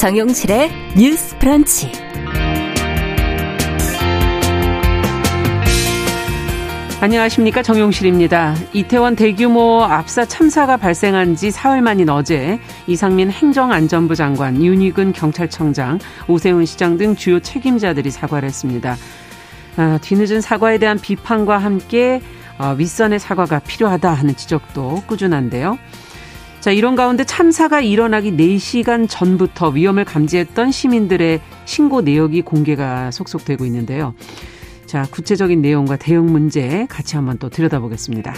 정용실의 뉴스 프런치. 안녕하십니까 정용실입니다. 이태원 대규모 압사 참사가 발생한 지 사흘 만인 어제 이상민 행정안전부 장관, 윤희근 경찰청장, 오세훈 시장 등 주요 책임자들이 사과를 했습니다. 아, 뒤늦은 사과에 대한 비판과 함께 어, 윗선의 사과가 필요하다 하는 지적도 꾸준한데요. 자, 이런 가운데 참사가 일어나기 4시간 전부터 위험을 감지했던 시민들의 신고 내역이 공개가 속속 되고 있는데요. 자, 구체적인 내용과 대응 문제 같이 한번 또 들여다보겠습니다.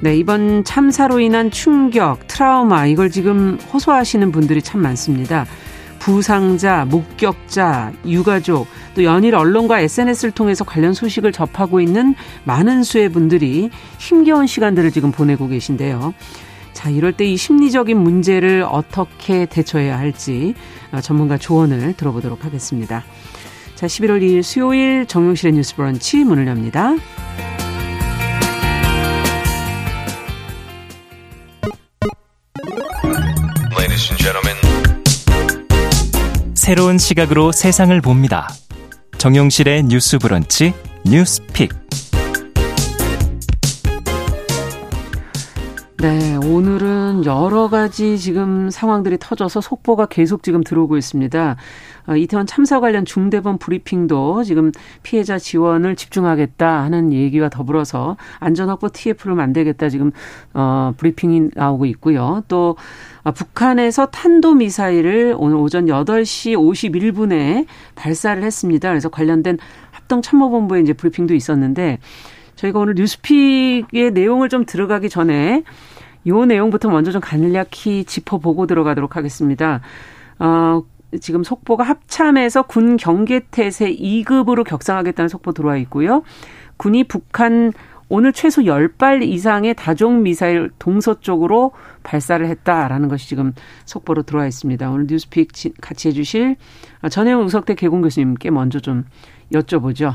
네, 이번 참사로 인한 충격, 트라우마, 이걸 지금 호소하시는 분들이 참 많습니다. 부상자, 목격자, 유가족, 또 연일 언론과 SNS를 통해서 관련 소식을 접하고 있는 많은 수의 분들이 힘겨운 시간들을 지금 보내고 계신데요. 자, 이럴 때 이 심리적인 문제를 어떻게 대처해야 할지 어, 전문가 조언을 들어보도록 하겠습니다. 자, 11월 2일 수요일 정용실의 뉴스 브런치 문을 엽니다. 새로운 시각으로 세상을 봅니다. 정용실의 뉴스 브런치 뉴스픽. 네, 오늘은 여러 가지 지금 상황들이 터져서 속보가 계속 지금 들어오고 있습니다. 어, 이태원 참사 관련 중대본 브리핑도 지금 피해자 지원을 집중하겠다 하는 얘기와 더불어서 안전확보 TF를 만들겠다 지금 어 브리핑이 나오고 있고요. 또 어, 북한에서 탄도미사일을 오늘 오전 8시 51분에 발사를 했습니다. 그래서 관련된 합동참모본부에 이제 브리핑도 있었는데 저희가 오늘 뉴스픽의 내용을 좀 들어가기 전에 요 내용부터 먼저 좀 간략히 짚어보고 들어가도록 하겠습니다. 어, 지금 속보가 합참에서 군 경계태세 2급으로 격상하겠다는 속보 들어와 있고요. 군이 북한 오늘 최소 10발 이상의 다종 미사일 동서쪽으로 발사를 했다라는 것이 지금 속보로 들어와 있습니다. 오늘 뉴스픽 같이 해주실 전혜영 우석대 개공 교수님께 먼저 좀 여쭤보죠.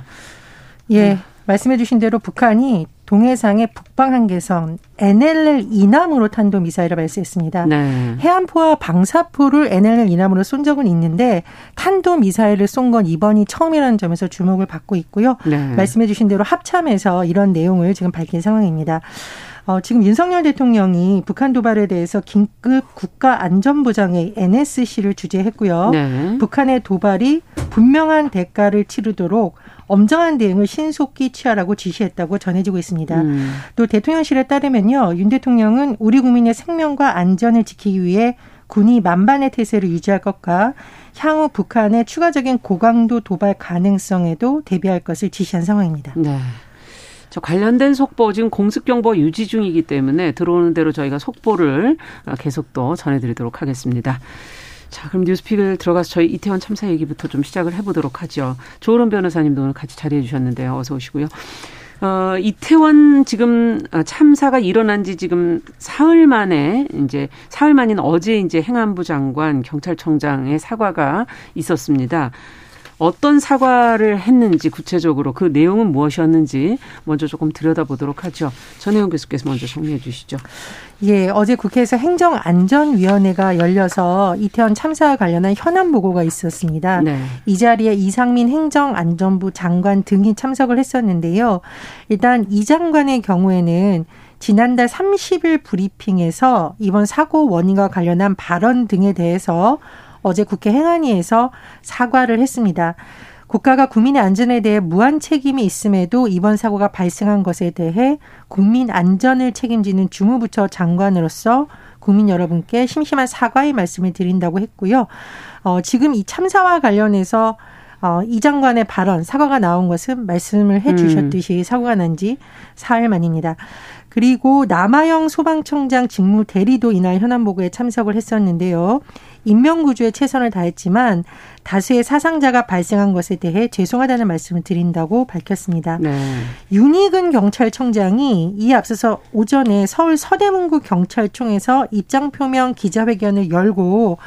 예. 말씀해 주신 대로 북한이 동해상의 북방 한계선 NLL 이남으로 탄도 미사일을 발사했습니다. 네. 해안포와 방사포를 NLL 이남으로 쏜 적은 있는데 탄도 미사일을 쏜 건 이번이 처음이라는 점에서 주목을 받고 있고요. 네. 말씀해 주신 대로 합참에서 이런 내용을 지금 밝힌 상황입니다. 어, 지금 윤석열 대통령이 북한 도발에 대해서 긴급 국가안전보장회 NSC를 주재했고요. 네. 북한의 도발이 분명한 대가를 치르도록 엄정한 대응을 신속히 취하라고 지시했다고 전해지고 있습니다. 음. 또 대통령실에 따르면요. 윤 대통령은 우리 국민의 생명과 안전을 지키기 위해 군이 만반의 태세를 유지할 것과 향후 북한의 추가적인 고강도 도발 가능성에도 대비할 것을 지시한 상황입니다. 네. 저 관련된 속보 지금 공습 경보 유지 중이기 때문에 들어오는 대로 저희가 속보를 계속 또 전해드리도록 하겠습니다. 자, 그럼 뉴스픽을 들어가서 저희 이태원 참사 얘기부터 좀 시작을 해보도록 하죠. 조은 변호사님도 오늘 같이 자리해 주셨는데요. 어서 오시고요. 어, 이태원 지금 참사가 일어난 지 지금 사흘 만에 이제 사흘 만인 어제 이제 행안부 장관 경찰청장의 사과가 있었습니다. 어떤 사과를 했는지 구체적으로 그 내용은 무엇이었는지 먼저 조금 들여다보도록 하죠. 전혜영 교수께서 먼저 정리해 주시죠. 예, 어제 국회에서 행정안전위원회가 열려서 이태원 참사와 관련한 현안 보고가 있었습니다. 네. 이 자리에 이상민 행정안전부 장관 등이 참석을 했었는데요. 일단 이 장관의 경우에는 지난달 30일 브리핑에서 이번 사고 원인과 관련한 발언 등에 대해서 어제 국회 행안위에서 사과를 했습니다. 국가가 국민의 안전에 대해 무한 책임이 있음에도 이번 사고가 발생한 것에 대해 국민 안전을 책임지는 주무부처 장관으로서 국민 여러분께 심심한 사과의 말씀을 드린다고 했고요. 어, 지금 이 참사와 관련해서 어, 이 장관의 발언, 사과가 나온 것은 말씀을 해 주셨듯이 음. 사고가 난 지 사흘 만입니다. 그리고 남아영 소방청장 직무 대리도 이날 현안 보고에 참석을 했었는데요. 인명 구조에 최선을 다했지만 다수의 사상자가 발생한 것에 대해 죄송하다는 말씀을 드린다고 밝혔습니다. 네. 윤희근 경찰청장이 이에 앞서서 오전에 서울 서대문구 경찰청에서 입장 표명 기자회견을 열고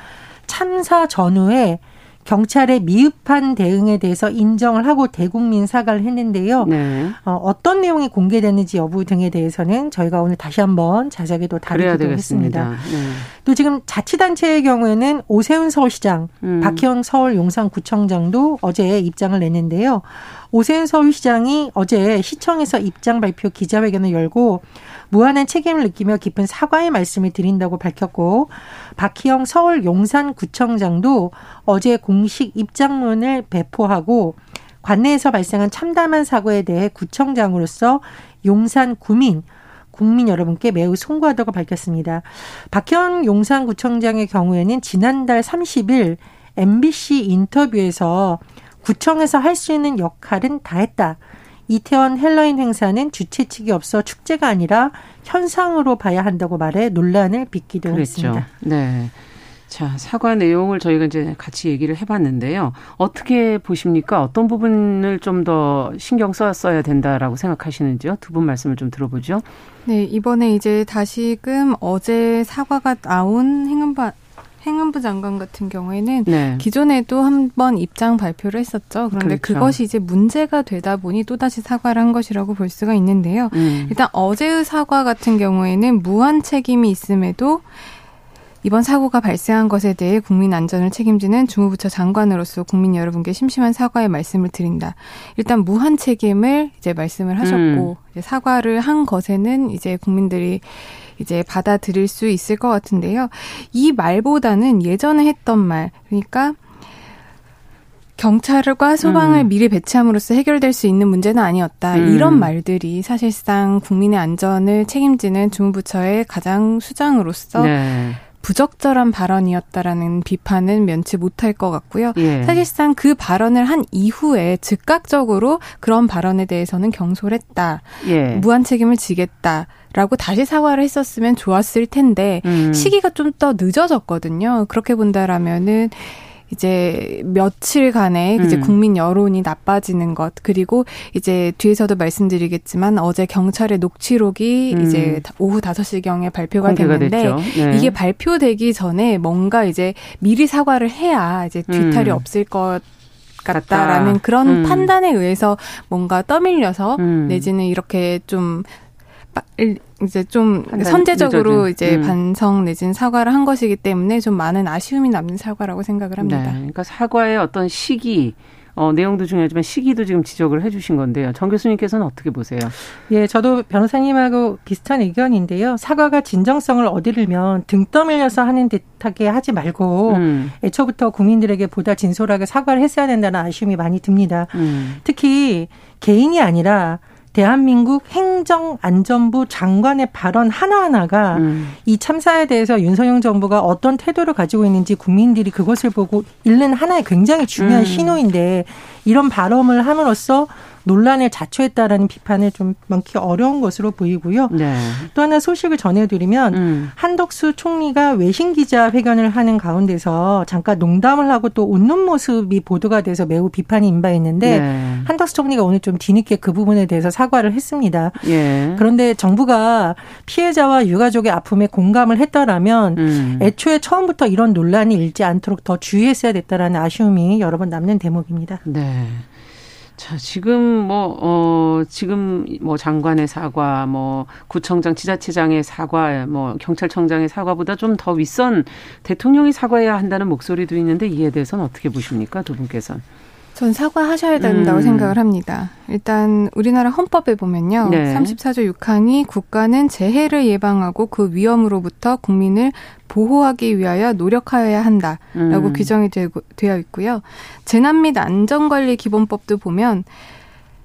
참사 전후에 경찰의 미흡한 대응에 대해서 인정을 하고 대국민 사과를 했는데요. 네. 어, 떤 내용이 공개됐는지 여부 등에 대해서는 저희가 오늘 다시 한번 자세하게 또 다루기로 했습니다. 네. 또 지금 자치단체의 경우에는 오세훈 서울시장, 음. 박희영 서울 용산구청장도 어제 입장을 냈는데요. 오세훈 서울시장이 어제 시청에서 입장 발표 기자회견을 열고 무한한 책임을 느끼며 깊은 사과의 말씀을 드린다고 밝혔고 박희영 서울 용산구청장도 어제 공식 입장문을 배포하고 관내에서 발생한 참담한 사고에 대해 구청장으로서 용산 구민 국민 여러분께 매우 송구하다고 밝혔습니다. 박현 용산구청장의 경우에는 지난달 30일 MBC 인터뷰에서 구청에서 할 수 있는 역할은 다 했다. 이태원 헬로윈 행사는 주최 측이 없어 축제가 아니라 현상으로 봐야 한다고 말해 논란을 빚기도 그랬죠. 했습니다. 네. 자, 사과 내용을 저희가 이제 같이 얘기를 해봤는데요. 어떻게 보십니까? 어떤 부분을 좀 더 신경 써야 된다라고 생각하시는지요? 두 분 말씀을 좀 들어보죠. 네, 이번에 이제 다시금 어제 사과가 나온 행안부 행안부 장관 같은 경우에는 네. 기존에도 한 번 입장 발표를 했었죠. 그런데 그렇죠. 그것이 이제 문제가 되다 보니 또다시 사과를 한 것이라고 볼 수가 있는데요. 음. 일단 어제의 사과 같은 경우에는 무한 책임이 있음에도 이번 사고가 발생한 것에 대해 국민 안전을 책임지는 주무부처 장관으로서 국민 여러분께 심심한 사과의 말씀을 드린다. 일단 무한 책임을 이제 말씀을 하셨고 음. 이제 사과를 한 것에는 이제 국민들이 이제 받아들일 수 있을 것 같은데요. 이 말보다는 예전에 했던 말, 그러니까 경찰과 소방을 음. 미리 배치함으로써 해결될 수 있는 문제는 아니었다. 음. 이런 말들이 사실상 국민의 안전을 책임지는 주무부처의 가장 수장으로서 네. 부적절한 발언이었다라는 비판은 면치 못할 것 같고요. 예. 사실상 그 발언을 한 이후에 즉각적으로 그런 발언에 대해서는 경솔했다. 예. 무한 책임을 지겠다. 라고 다시 사과를 했었으면 좋았을 텐데 음. 시기가 좀 더 늦어졌거든요. 그렇게 본다라면은 이제 며칠간의 음. 이제 국민 여론이 나빠지는 것 그리고 이제 뒤에서도 말씀드리겠지만 어제 경찰의 녹취록이 음. 이제 오후 5시경에 발표가 됐는데 네. 이게 발표되기 전에 뭔가 이제 미리 사과를 해야 이제 뒤탈이 음. 없을 것 같다라는 그런 음. 판단에 의해서 뭔가 떠밀려서 음. 내지는 이렇게 좀 이제 좀 선제적으로 늦어진. 이제 음. 반성 내진 사과를 한 것이기 때문에 좀 많은 아쉬움이 남는 사과라고 생각을 합니다. 네. 그러니까 사과의 어떤 시기 어, 내용도 중요하지만 시기도 지금 지적을 해주신 건데요. 정 교수님께서는 어떻게 보세요? 예, 저도 변호사님하고 비슷한 의견인데요. 사과가 진정성을 얻으려면 등 떠밀려서 하는 듯하게 하지 말고 음. 애초부터 국민들에게 보다 진솔하게 사과를 했어야 된다는 아쉬움이 많이 듭니다. 음. 특히 개인이 아니라 대한민국 행정안전부 장관의 발언 하나하나가 음. 이 참사에 대해서 윤석열 정부가 어떤 태도를 가지고 있는지 국민들이 그것을 보고 읽는 하나의 굉장히 중요한 음. 신호인데 이런 발언을 함으로써 논란을 자초했다라는 비판을 좀 많기 어려운 것으로 보이고요. 네. 또 하나 소식을 전해드리면 음. 한덕수 총리가 외신 기자 회견을 하는 가운데서 잠깐 농담을 하고 또 웃는 모습이 보도가 돼서 매우 비판이 임바했는데 네. 한덕수 총리가 오늘 좀 뒤늦게 그 부분에 대해서 사과를 했습니다. 예. 그런데 정부가 피해자와 유가족의 아픔에 공감을 했다라면 음. 애초에 처음부터 이런 논란이 일지 않도록 더 주의했어야 됐다라는 아쉬움이 여러 번 남는 대목입니다. 네. 자, 지금 뭐, 어, 지금 뭐 장관의 사과, 뭐 구청장, 지자체장의 사과, 뭐 경찰청장의 사과보다 좀 더 윗선 대통령이 사과해야 한다는 목소리도 있는데 이에 대해서는 어떻게 보십니까? 두 분께서는. 전 사과하셔야 된다고 음. 생각을 합니다. 일단 우리나라 헌법에 보면요. 네. 34조 6항이 국가는 재해를 예방하고 그 위험으로부터 국민을 보호하기 위하여 노력하여야 한다라고 음. 규정이 되어 있고요. 재난 및 안전관리 기본법도 보면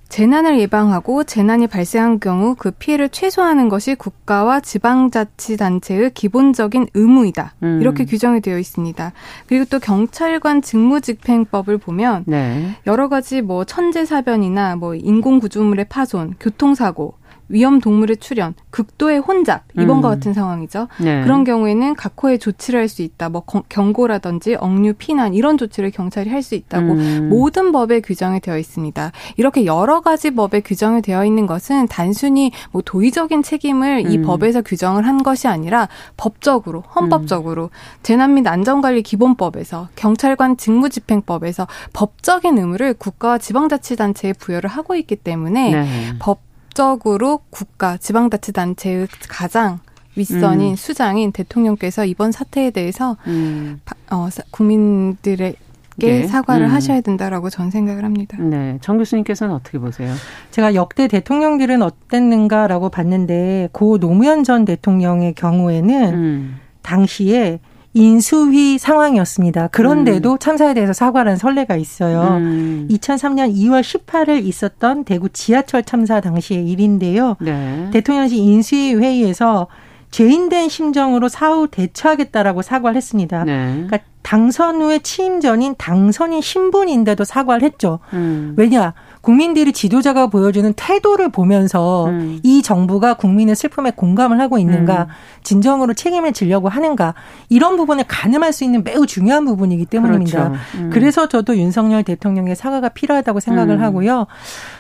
재난을 예방하고 재난이 발생한 경우 그 피해를 최소화하는 것이 국가와 지방자치단체의 기본적인 의무이다. 음. 이렇게 규정이 되어 있습니다. 그리고 또 경찰관 직무집행법을 보면 네. 여러 가지 뭐 천재사변이나 뭐 인공구조물의 파손, 교통사고 위험 동물의 출현, 극도의 혼잡 이번과 음. 같은 상황이죠. 네. 그런 경우에는 각호의 조치를 할 수 있다. 뭐 경고라든지 억류 피난 이런 조치를 경찰이 할 수 있다고 음. 모든 법에 규정이 되어 있습니다. 이렇게 여러 가지 법에 규정이 되어 있는 것은 단순히 뭐 도의적인 책임을 음. 이 법에서 규정을 한 것이 아니라 법적으로 헌법적으로 음. 재난 및 안전관리 기본법에서 경찰관 직무집행법에서 법적인 의무를 국가와 지방자치단체에 부여를 하고 있기 때문에 네. 법 법적으로 국가, 지방자치단체의 가장 윗선인 음. 수장인 대통령께서 이번 사태에 대해서 음. 어, 국민들의 게 사과를 음. 하셔야 된다라고 전 생각을 합니다. 네. 정 교수님께서는 어떻게 보세요? 제가 역대 대통령들은 어땠는가라고 봤는데 고 노무현 전 대통령의 경우에는 음. 당시에 인수위 상황이었습니다. 그런데도 음. 참사에 대해서 사과라는 선례가 있어요. 음. 2003년 2월 18일 있었던 대구 지하철 참사 당시의 일인데요. 네. 대통령실 인수위 회의에서 죄인된 심정으로 사후 대처하겠다라고 사과를 했습니다. 네. 그러니까 당선 후에 취임 전인 당선인 신분인데도 사과를 했죠. 음. 왜냐? 국민들이 지도자가 보여주는 태도를 보면서 음. 이 정부가 국민의 슬픔에 공감을 하고 있는가, 음. 진정으로 책임을 지려고 하는가, 이런 부분을 가늠할 수 있는 매우 중요한 부분이기 때문입니다. 그렇죠. 음. 그래서 저도 윤석열 대통령의 사과가 필요하다고 생각을 음. 하고요.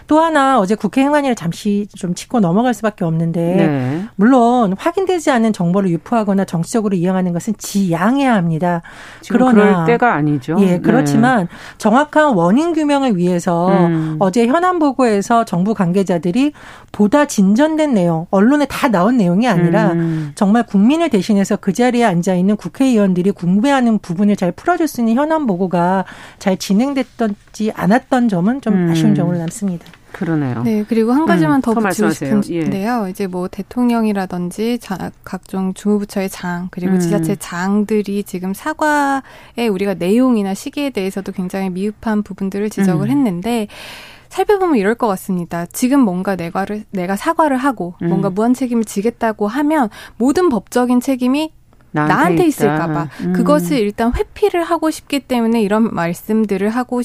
또 하나 어제 국회 행안위를 잠시 좀 짚고 넘어갈 수밖에 없는데, 네. 물론 확인되지 않은 정보를 유포하거나 정치적으로 이용하는 것은 지양해야 합니다. 그러나 그럴 때가 아니죠. 예, 네. 그렇지만 네. 정확한 원인 규명을 위해서 음. 어제 현안 보고에서 정부 관계자들이 보다 진전된 내용, 언론에 다 나온 내용이 아니라 음. 정말 국민을 대신해서 그 자리에 앉아 있는 국회의원들이 궁금해하는 부분을 잘 풀어줄 수 있는 현안 보고가 잘 진행됐던지 않았던 점은 좀 음. 아쉬운 점으로 남습니다. 그러네요. 네, 그리고 한 가지만 음, 더 붙이고 싶은데요. 예. 이제 뭐 대통령이라든지 자, 각종 주무부처의 장 그리고 음. 지자체 장들이 지금 사과의 우리가 내용이나 시기에 대해서도 굉장히 미흡한 부분들을 지적을 음. 했는데 살펴보면 이럴 것 같습니다. 지금 뭔가 내가를 내가 사과를 하고 음. 뭔가 무한 책임을 지겠다고 하면 모든 법적인 책임이 나한테, 나한테 있을까봐 음. 그것을 일단 회피를 하고 싶기 때문에 이런 말씀들을 하고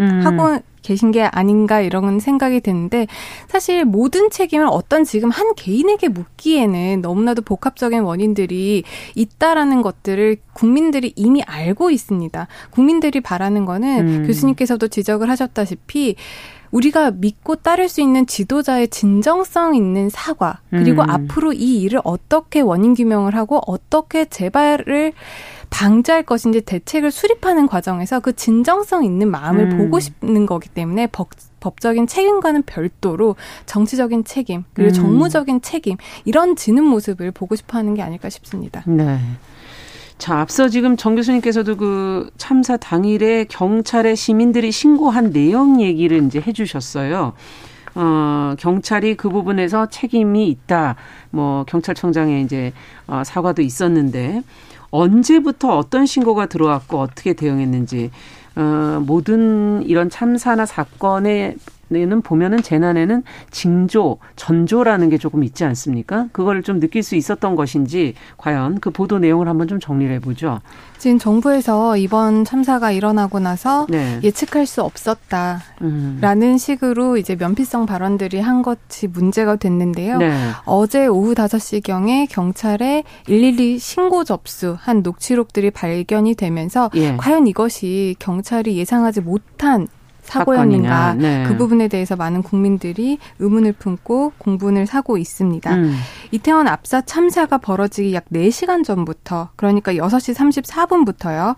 음. 하고 계신 게 아닌가 이런 생각이 드는데 사실 모든 책임을 어떤 지금 한 개인에게 묻기에는 너무나도 복합적인 원인들이 있다라는 것들을 국민들이 이미 알고 있습니다. 국민들이 바라는 거는 음. 교수님께서도 지적을 하셨다시피 우리가 믿고 따를 수 있는 지도자의 진정성 있는 사과 그리고 음. 앞으로 이 일을 어떻게 원인 규명을 하고 어떻게 재발을 방지할 것인지 대책을 수립하는 과정에서 그 진정성 있는 마음을 음. 보고 싶는 거기 때문에 법, 법적인 책임과는 별도로 정치적인 책임 그리고 음. 정무적인 책임 이런 지는 모습을 보고 싶어하는 게 아닐까 싶습니다. 네. 자, 앞서 지금 정 교수님께서도 그 참사 당일에 경찰에 시민들이 신고한 내용 얘기를 이제 해주셨어요. 어, 경찰이 그 부분에서 책임이 있다. 뭐, 경찰청장의 이제, 어, 사과도 있었는데, 언제부터 어떤 신고가 들어왔고 어떻게 대응했는지 어, 모든 이런 참사나 사건에 는 보면은 재난에는 징조, 전조라는 게 조금 있지 않습니까? 그걸 좀 느낄 수 있었던 것인지 과연 그 보도 내용을 한번 좀 정리를 해보죠. 지금 정부에서 이번 참사가 일어나고 나서 네. 예측할 수 없었다라는 음. 식으로 이제 면피성 발언들이 한 것이 문제가 됐는데요. 네. 어제 오후 5시경에 경찰에 112 신고 접수한 녹취록들이 발견이 되면서 예. 과연 이것이 경찰이 예상하지 못한 사고였는가 네. 그 부분에 대해서 많은 국민들이 의문을 품고 공분을 사고 있습니다. 음. 이태원 압사 참사가 벌어지기 약 4시간 전부터 그러니까 6시 34분부터요.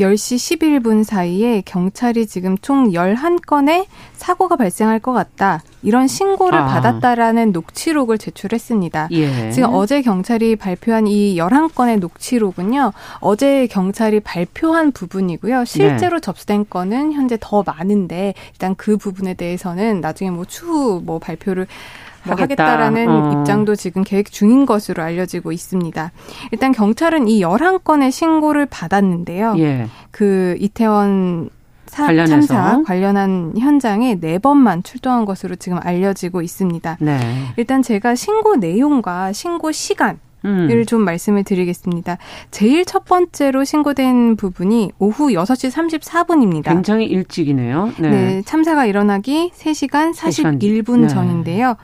10시 11분 사이에 경찰이 지금 총 11건의 사고가 발생할 것 같다. 이런 신고를 아. 받았다라는 녹취록을 제출했습니다. 예. 지금 어제 경찰이 발표한 이 11건의 녹취록은요. 어제 경찰이 발표한 부분이고요. 실제로 네. 접수된 건은 현재 더 많은데 일단 그 부분에 대해서는 나중에 뭐 추후 뭐 발표를 뭐 하겠다 라는 어. 입장도 지금 계획 중인 것으로 알려지고 있습니다. 일단 경찰은 이 11건의 신고를 받았는데요. 예. 그 이태원 사, 관련해서. 참사 관련한 현장에 네 번만 출동한 것으로 지금 알려지고 있습니다. 네. 일단 제가 신고 내용과 신고 시간 음. 좀 말씀을 드리겠습니다. 제일 첫 번째로 신고된 부분이 오후 6시 34분입니다. 굉장히 일찍이네요. 네. 네 참사가 일어나기 3시간 41분 네. 전인데요.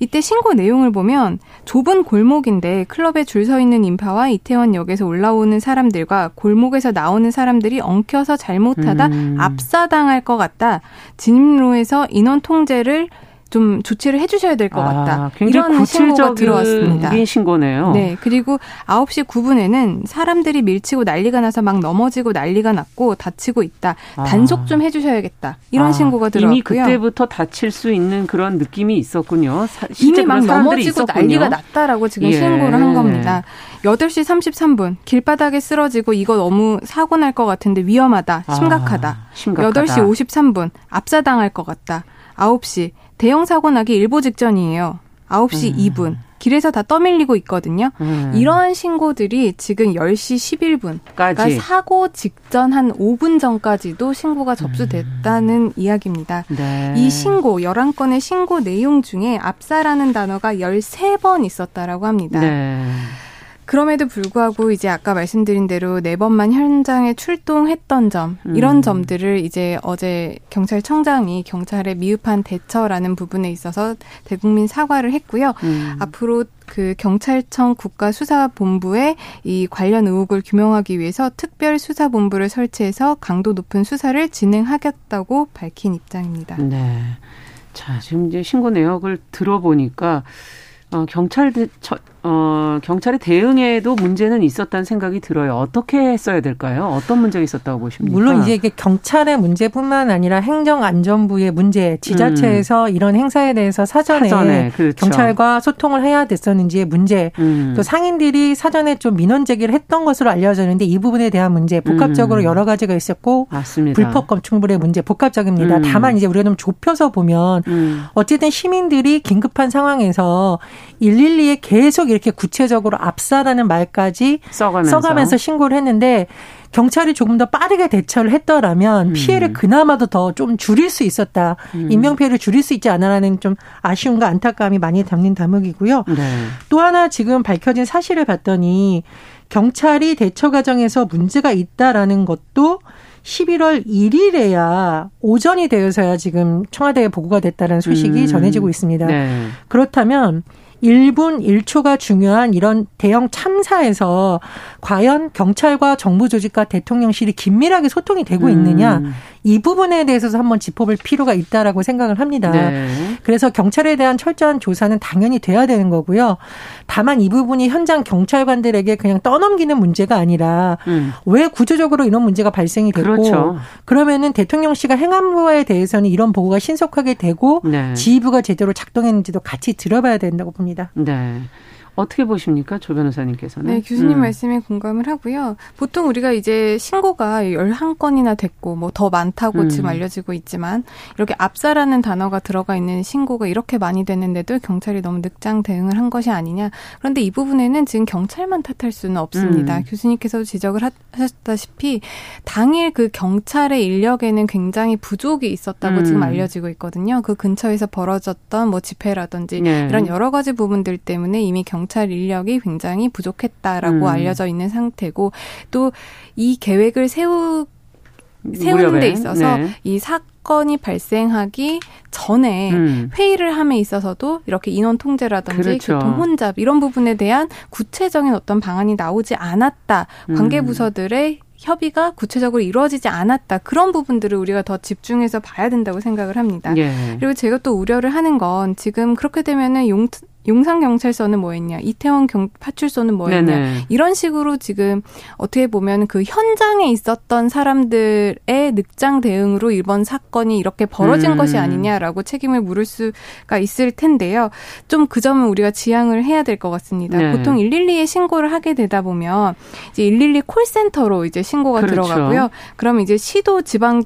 이때 신고 내용을 보면 좁은 골목인데 클럽에 줄 서 있는 인파와 이태원역에서 올라오는 사람들과 골목에서 나오는 사람들이 엉켜서 잘못하다 음. 압사당할 것 같다. 진입로에서 인원 통제를 좀 조치를 해주셔야 될것 아, 같다. 이런 신고가 들어왔습니다. 신고네요. 네. 그리고 9시 9분에는 사람들이 밀치고 난리가 나서 막 넘어지고 난리가 났고 다치고 있다. 아. 단속 좀 해주셔야겠다. 이런 아, 신고가 들어왔고요. 이미 그때부터 다칠 수 있는 그런 느낌이 있었군요. 이미 막 넘어지고 있었군요. 난리가 났다라고 지금 예. 신고를 한 겁니다. 8시 33분 길바닥에 쓰러지고 이거 너무 사고 날 것 같은데 위험하다. 심각하다. 아, 심각하다. 8시 53분 압사당할 것 같다. 9시 대형 사고 나기 일보 직전이에요. 9시 음. 2분. 길에서 다 떠밀리고 있거든요. 음. 이러한 신고들이 지금 10시 11분. 그러니까 사고 직전 한 5분 전까지도 신고가 접수됐다는 음. 이야기입니다. 네. 이 신고, 11건의 신고 내용 중에 압사라는 단어가 13번 있었다라고 합니다. 네. 그럼에도 불구하고 이제 아까 말씀드린 대로 네 번만 현장에 출동했던 점 이런 음. 점들을 이제 어제 경찰청장이 경찰의 미흡한 대처라는 부분에 있어서 대국민 사과를 했고요. 음. 앞으로 그 경찰청 국가수사본부에 이 관련 의혹을 규명하기 위해서 특별수사본부를 설치해서 강도 높은 수사를 진행하겠다고 밝힌 입장입니다. 네. 자, 지금 이제 신고 내역을 들어보니까 어, 경찰 어, 경찰의 대응에도 문제는 있었다는 생각이 들어요. 어떻게 했어야 될까요? 어떤 문제가 있었다고 보십니까? 물론 이제 이게 경찰의 문제뿐만 아니라 행정안전부의 문제, 지자체에서 음. 이런 행사에 대해서 사전에, 사전에 그렇죠. 경찰과 소통을 해야 됐었는지의 문제, 음. 또 상인들이 사전에 좀 민원 제기를 했던 것으로 알려졌는데 이 부분에 대한 문제, 복합적으로 음. 여러 가지가 있었고, 맞습니다. 불법 건축물의 문제, 복합적입니다. 음. 다만 이제 우리가 좀 좁혀서 보면, 음. 어쨌든 시민들이 긴급한 상황에서 112에 계속 이렇게 구체적으로 압사라는 말까지 써가면서, 써가면서 신고를 했는데 경찰이 조금 더 빠르게 대처를 했더라면 음. 피해를 그나마도 더 좀 줄일 수 있었다. 음. 인명 피해를 줄일 수 있지 않아라는 좀 아쉬움과 안타까움이 많이 담는 대목이고요. 네. 또 하나 지금 밝혀진 사실을 봤더니 경찰이 대처 과정에서 문제가 있다라는 것도 11월 1일에야 오전이 되어서야 지금 청와대에 보고가 됐다는 소식이 음. 전해지고 있습니다. 네. 그렇다면 1분 1초가 중요한 이런 대형 참사에서 과연 경찰과 정부 조직과 대통령실이 긴밀하게 소통이 되고 있느냐 음. 이 부분에 대해서도 한번 짚어볼 필요가 있다라고 생각을 합니다. 네. 그래서 경찰에 대한 철저한 조사는 당연히 돼야 되는 거고요. 다만 이 부분이 현장 경찰관들에게 그냥 떠넘기는 문제가 아니라 음. 왜 구조적으로 이런 문제가 발생이 됐고 그렇죠. 그러면은 대통령실과 행안부에 대해서는 이런 보고가 신속하게 되고 네. 지휘부가 제대로 작동했는지도 같이 들어봐야 된다고 봅니다. 네. 어떻게 보십니까? 조 변호사님께서는. 네, 교수님 음. 말씀에 공감을 하고요. 보통 우리가 이제 신고가 11건이나 됐고 뭐 더 많다고 음. 지금 알려지고 있지만 이렇게 압사라는 단어가 들어가 있는 신고가 이렇게 많이 됐는데도 경찰이 너무 늑장 대응을 한 것이 아니냐. 그런데 이 부분에는 지금 경찰만 탓할 수는 없습니다. 음. 교수님께서도 지적을 하셨다시피 당일 그 경찰의 인력에는 굉장히 부족이 있었다고 음. 지금 알려지고 있거든요. 그 근처에서 벌어졌던 뭐 집회라든지 네. 이런 여러 가지 부분들 때문에 이미 경 경찰 인력이 굉장히 부족했다라고 음. 알려져 있는 상태고 또 이 계획을 세우 세우는 데 있어서 네. 이 사건이 발생하기 전에 음. 회의를 함에 있어서도 이렇게 인원 통제라든지 그렇죠. 교통 혼잡 이런 부분에 대한 구체적인 어떤 방안이 나오지 않았다. 관계 음. 부서들의 협의가 구체적으로 이루어지지 않았다. 그런 부분들을 우리가 더 집중해서 봐야 된다고 생각을 합니다. 예. 그리고 제가 또 우려를 하는 건 지금 그렇게 되면은 용, 용산경찰서는 뭐 했냐, 이태원 경, 파출소는 뭐 했냐, 네네. 이런 식으로 지금 어떻게 보면 그 현장에 있었던 사람들의 늑장 대응으로 이번 사건이 이렇게 벌어진 음. 것이 아니냐라고 책임을 물을 수가 있을 텐데요. 좀 그 점은 우리가 지양을 해야 될 것 같습니다. 네. 보통 112에 신고를 하게 되다 보면 이제 112 콜센터로 이제 신고가 그렇죠. 들어가고요. 그러면 이제 시도 지방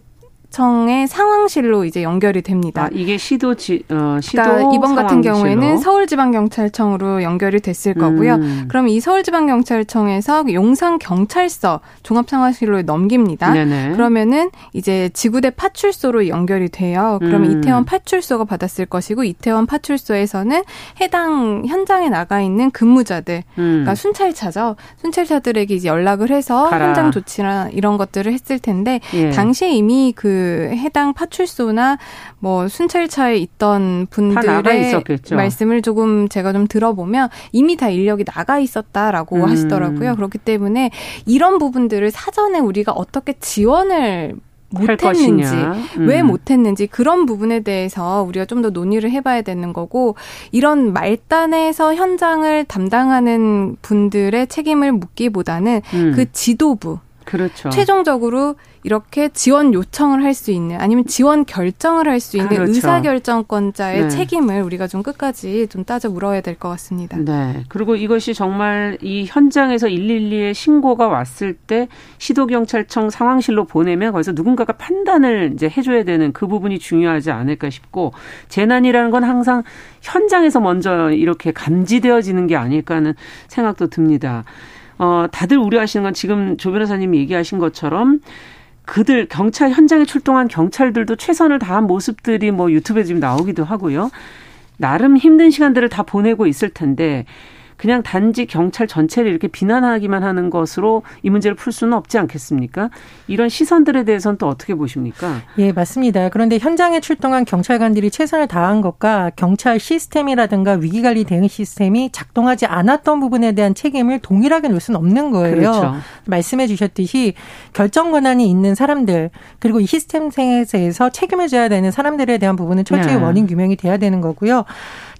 경찰청의 상황실로 이제 연결이 됩니다. 아, 이게 시도 지, 어, 시도 그러니까 이번 같은 경우에는 서울지방경찰청으로 연결이 됐을 거고요. 음. 그럼 이 서울지방경찰청에서 용산경찰서 종합상황실로 넘깁니다. 네네. 그러면은 이제 지구대 파출소로 연결이 돼요. 그러면 음. 이태원 파출소가 받았을 것이고 이태원 파출소에서는 해당 현장에 나가 있는 근무자들, 음. 그러니까 순찰차죠. 순찰차들에게 이제 연락을 해서 가라. 현장 조치나 이런 것들을 했을 텐데 예. 당시에 이미 그 해당 파출소나 뭐 순찰차에 있던 분들의 말씀을 조금 제가 좀 들어보면 이미 다 인력이 나가 있었다라고 음. 하시더라고요. 그렇기 때문에 이런 부분들을 사전에 우리가 어떻게 지원을 못했는지 음. 왜 못했는지 그런 부분에 대해서 우리가 좀 더 논의를 해봐야 되는 거고 이런 말단에서 현장을 담당하는 분들의 책임을 묻기보다는 음. 그 지도부 그렇죠. 최종적으로 이렇게 지원 요청을 할 수 있는 아니면 지원 결정을 할 수 있는 그렇죠. 의사 결정권자의 네. 책임을 우리가 좀 끝까지 좀 따져 물어야 될 것 같습니다. 네. 그리고 이것이 정말 이 현장에서 112에 신고가 왔을 때 시도 경찰청 상황실로 보내면 거기서 누군가가 판단을 이제 해줘야 되는 그 부분이 중요하지 않을까 싶고 재난이라는 건 항상 현장에서 먼저 이렇게 감지되어지는 게 아닐까 하는 생각도 듭니다. 어, 다들 우려하시는 건 지금 조 변호사님이 얘기하신 것처럼 그들 경찰 현장에 출동한 경찰들도 최선을 다한 모습들이 뭐 유튜브에 지금 나오기도 하고요. 나름 힘든 시간들을 다 보내고 있을 텐데 그냥 단지 경찰 전체를 이렇게 비난하기만 하는 것으로 이 문제를 풀 수는 없지 않겠습니까? 이런 시선들에 대해서는 또 어떻게 보십니까? 예, 맞습니다. 그런데 현장에 출동한 경찰관들이 최선을 다한 것과 경찰 시스템이라든가 위기관리 대응 시스템이 작동하지 않았던 부분에 대한 책임을 동일하게 놓을 수는 없는 거예요. 그렇죠. 말씀해 주셨듯이 결정 권한이 있는 사람들 그리고 이 시스템 생에서 책임을 져야 되는 사람들에 대한 부분은 철저히 네. 원인 규명이 돼야 되는 거고요.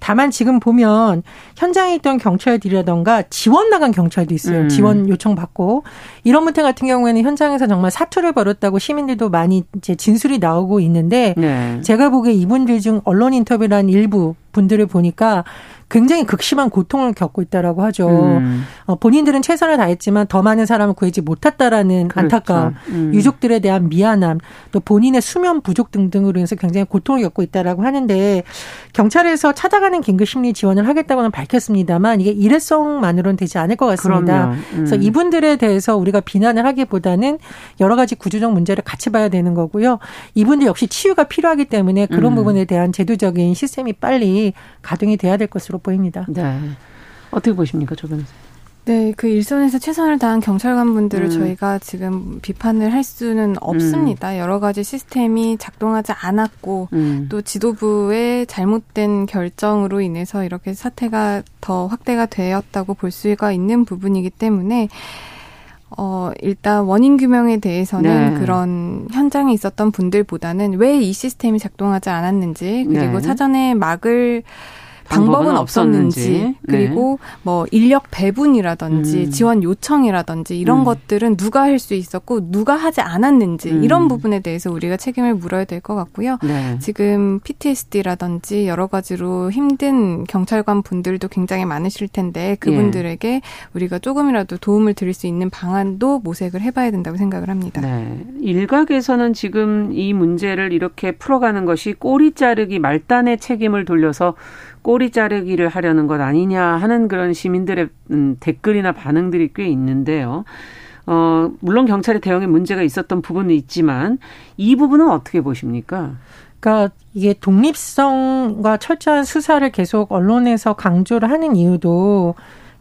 다만 지금 보면 현장에 있던 경찰들이라던가 지원 나간 경찰도 있어요. 음. 지원 요청 받고 이런 문제 같은 경우에는 현장에서 정말 사투를 벌였다고 시민들도 많이 이제 진술이 나오고 있는데 네. 제가 보기에 이분들 중 언론 인터뷰란 일부 분들을 보니까 굉장히 극심한 고통을 겪고 있다라고 하죠. 음. 어, 본인들은 최선을 다했지만 더 많은 사람을 구하지 못했다라는 그렇죠. 안타까움, 음. 유족들에 대한 미안함, 또 본인의 수면 부족 등등으로 인해서 굉장히 고통을 겪고 있다라고 하는데 경찰에서 찾아가는 긴급 심리 지원을 하겠다고는 밝혔습니다만 이게 일회성만으로는 되지 않을 것 같습니다. 음. 그래서 이분들에 대해서 우리가 비난을 하기보다는 여러 가지 구조적 문제를 같이 봐야 되는 거고요. 이분들 역시 치유가 필요하기 때문에 그런 음. 부분에 대한 제도적인 시스템이 빨리 가동이 돼야 될 것으로 보입니다. 네. 어떻게 보십니까, 조 변호사? 네, 그 일선에서 최선을 다한 경찰관분들을 음. 저희가 지금 비판을 할 수는 없습니다. 음. 여러 가지 시스템이 작동하지 않았고 음. 또 지도부의 잘못된 결정으로 인해서 이렇게 사태가 더 확대가 되었다고 볼 수가 있는 부분이기 때문에 어, 일단 원인 규명에 대해서는 네. 그런 현장에 있었던 분들보다는 왜 이 시스템이 작동하지 않았는지 그리고 네. 사전에 막을 방법은 없었는지 네. 그리고 뭐 인력 배분이라든지 음. 지원 요청이라든지 이런 음. 것들은 누가 할 수 있었고 누가 하지 않았는지 음. 이런 부분에 대해서 우리가 책임을 물어야 될 것 같고요. 네. 지금 PTSD라든지 여러 가지로 힘든 경찰관 분들도 굉장히 많으실 텐데 그분들에게 예. 우리가 조금이라도 도움을 드릴 수 있는 방안도 모색을 해봐야 된다고 생각을 합니다. 네. 일각에서는 지금 이 문제를 이렇게 풀어가는 것이 꼬리 자르기 말단의 책임을 돌려서 꼬리 자르기를 하려는 것 아니냐 하는 그런 시민들의 음, 댓글이나 반응들이 꽤 있는데요. 어, 물론 경찰의 대응에 문제가 있었던 부분은 있지만 이 부분은 어떻게 보십니까? 그러니까 이게 독립성과 철저한 수사를 계속 언론에서 강조를 하는 이유도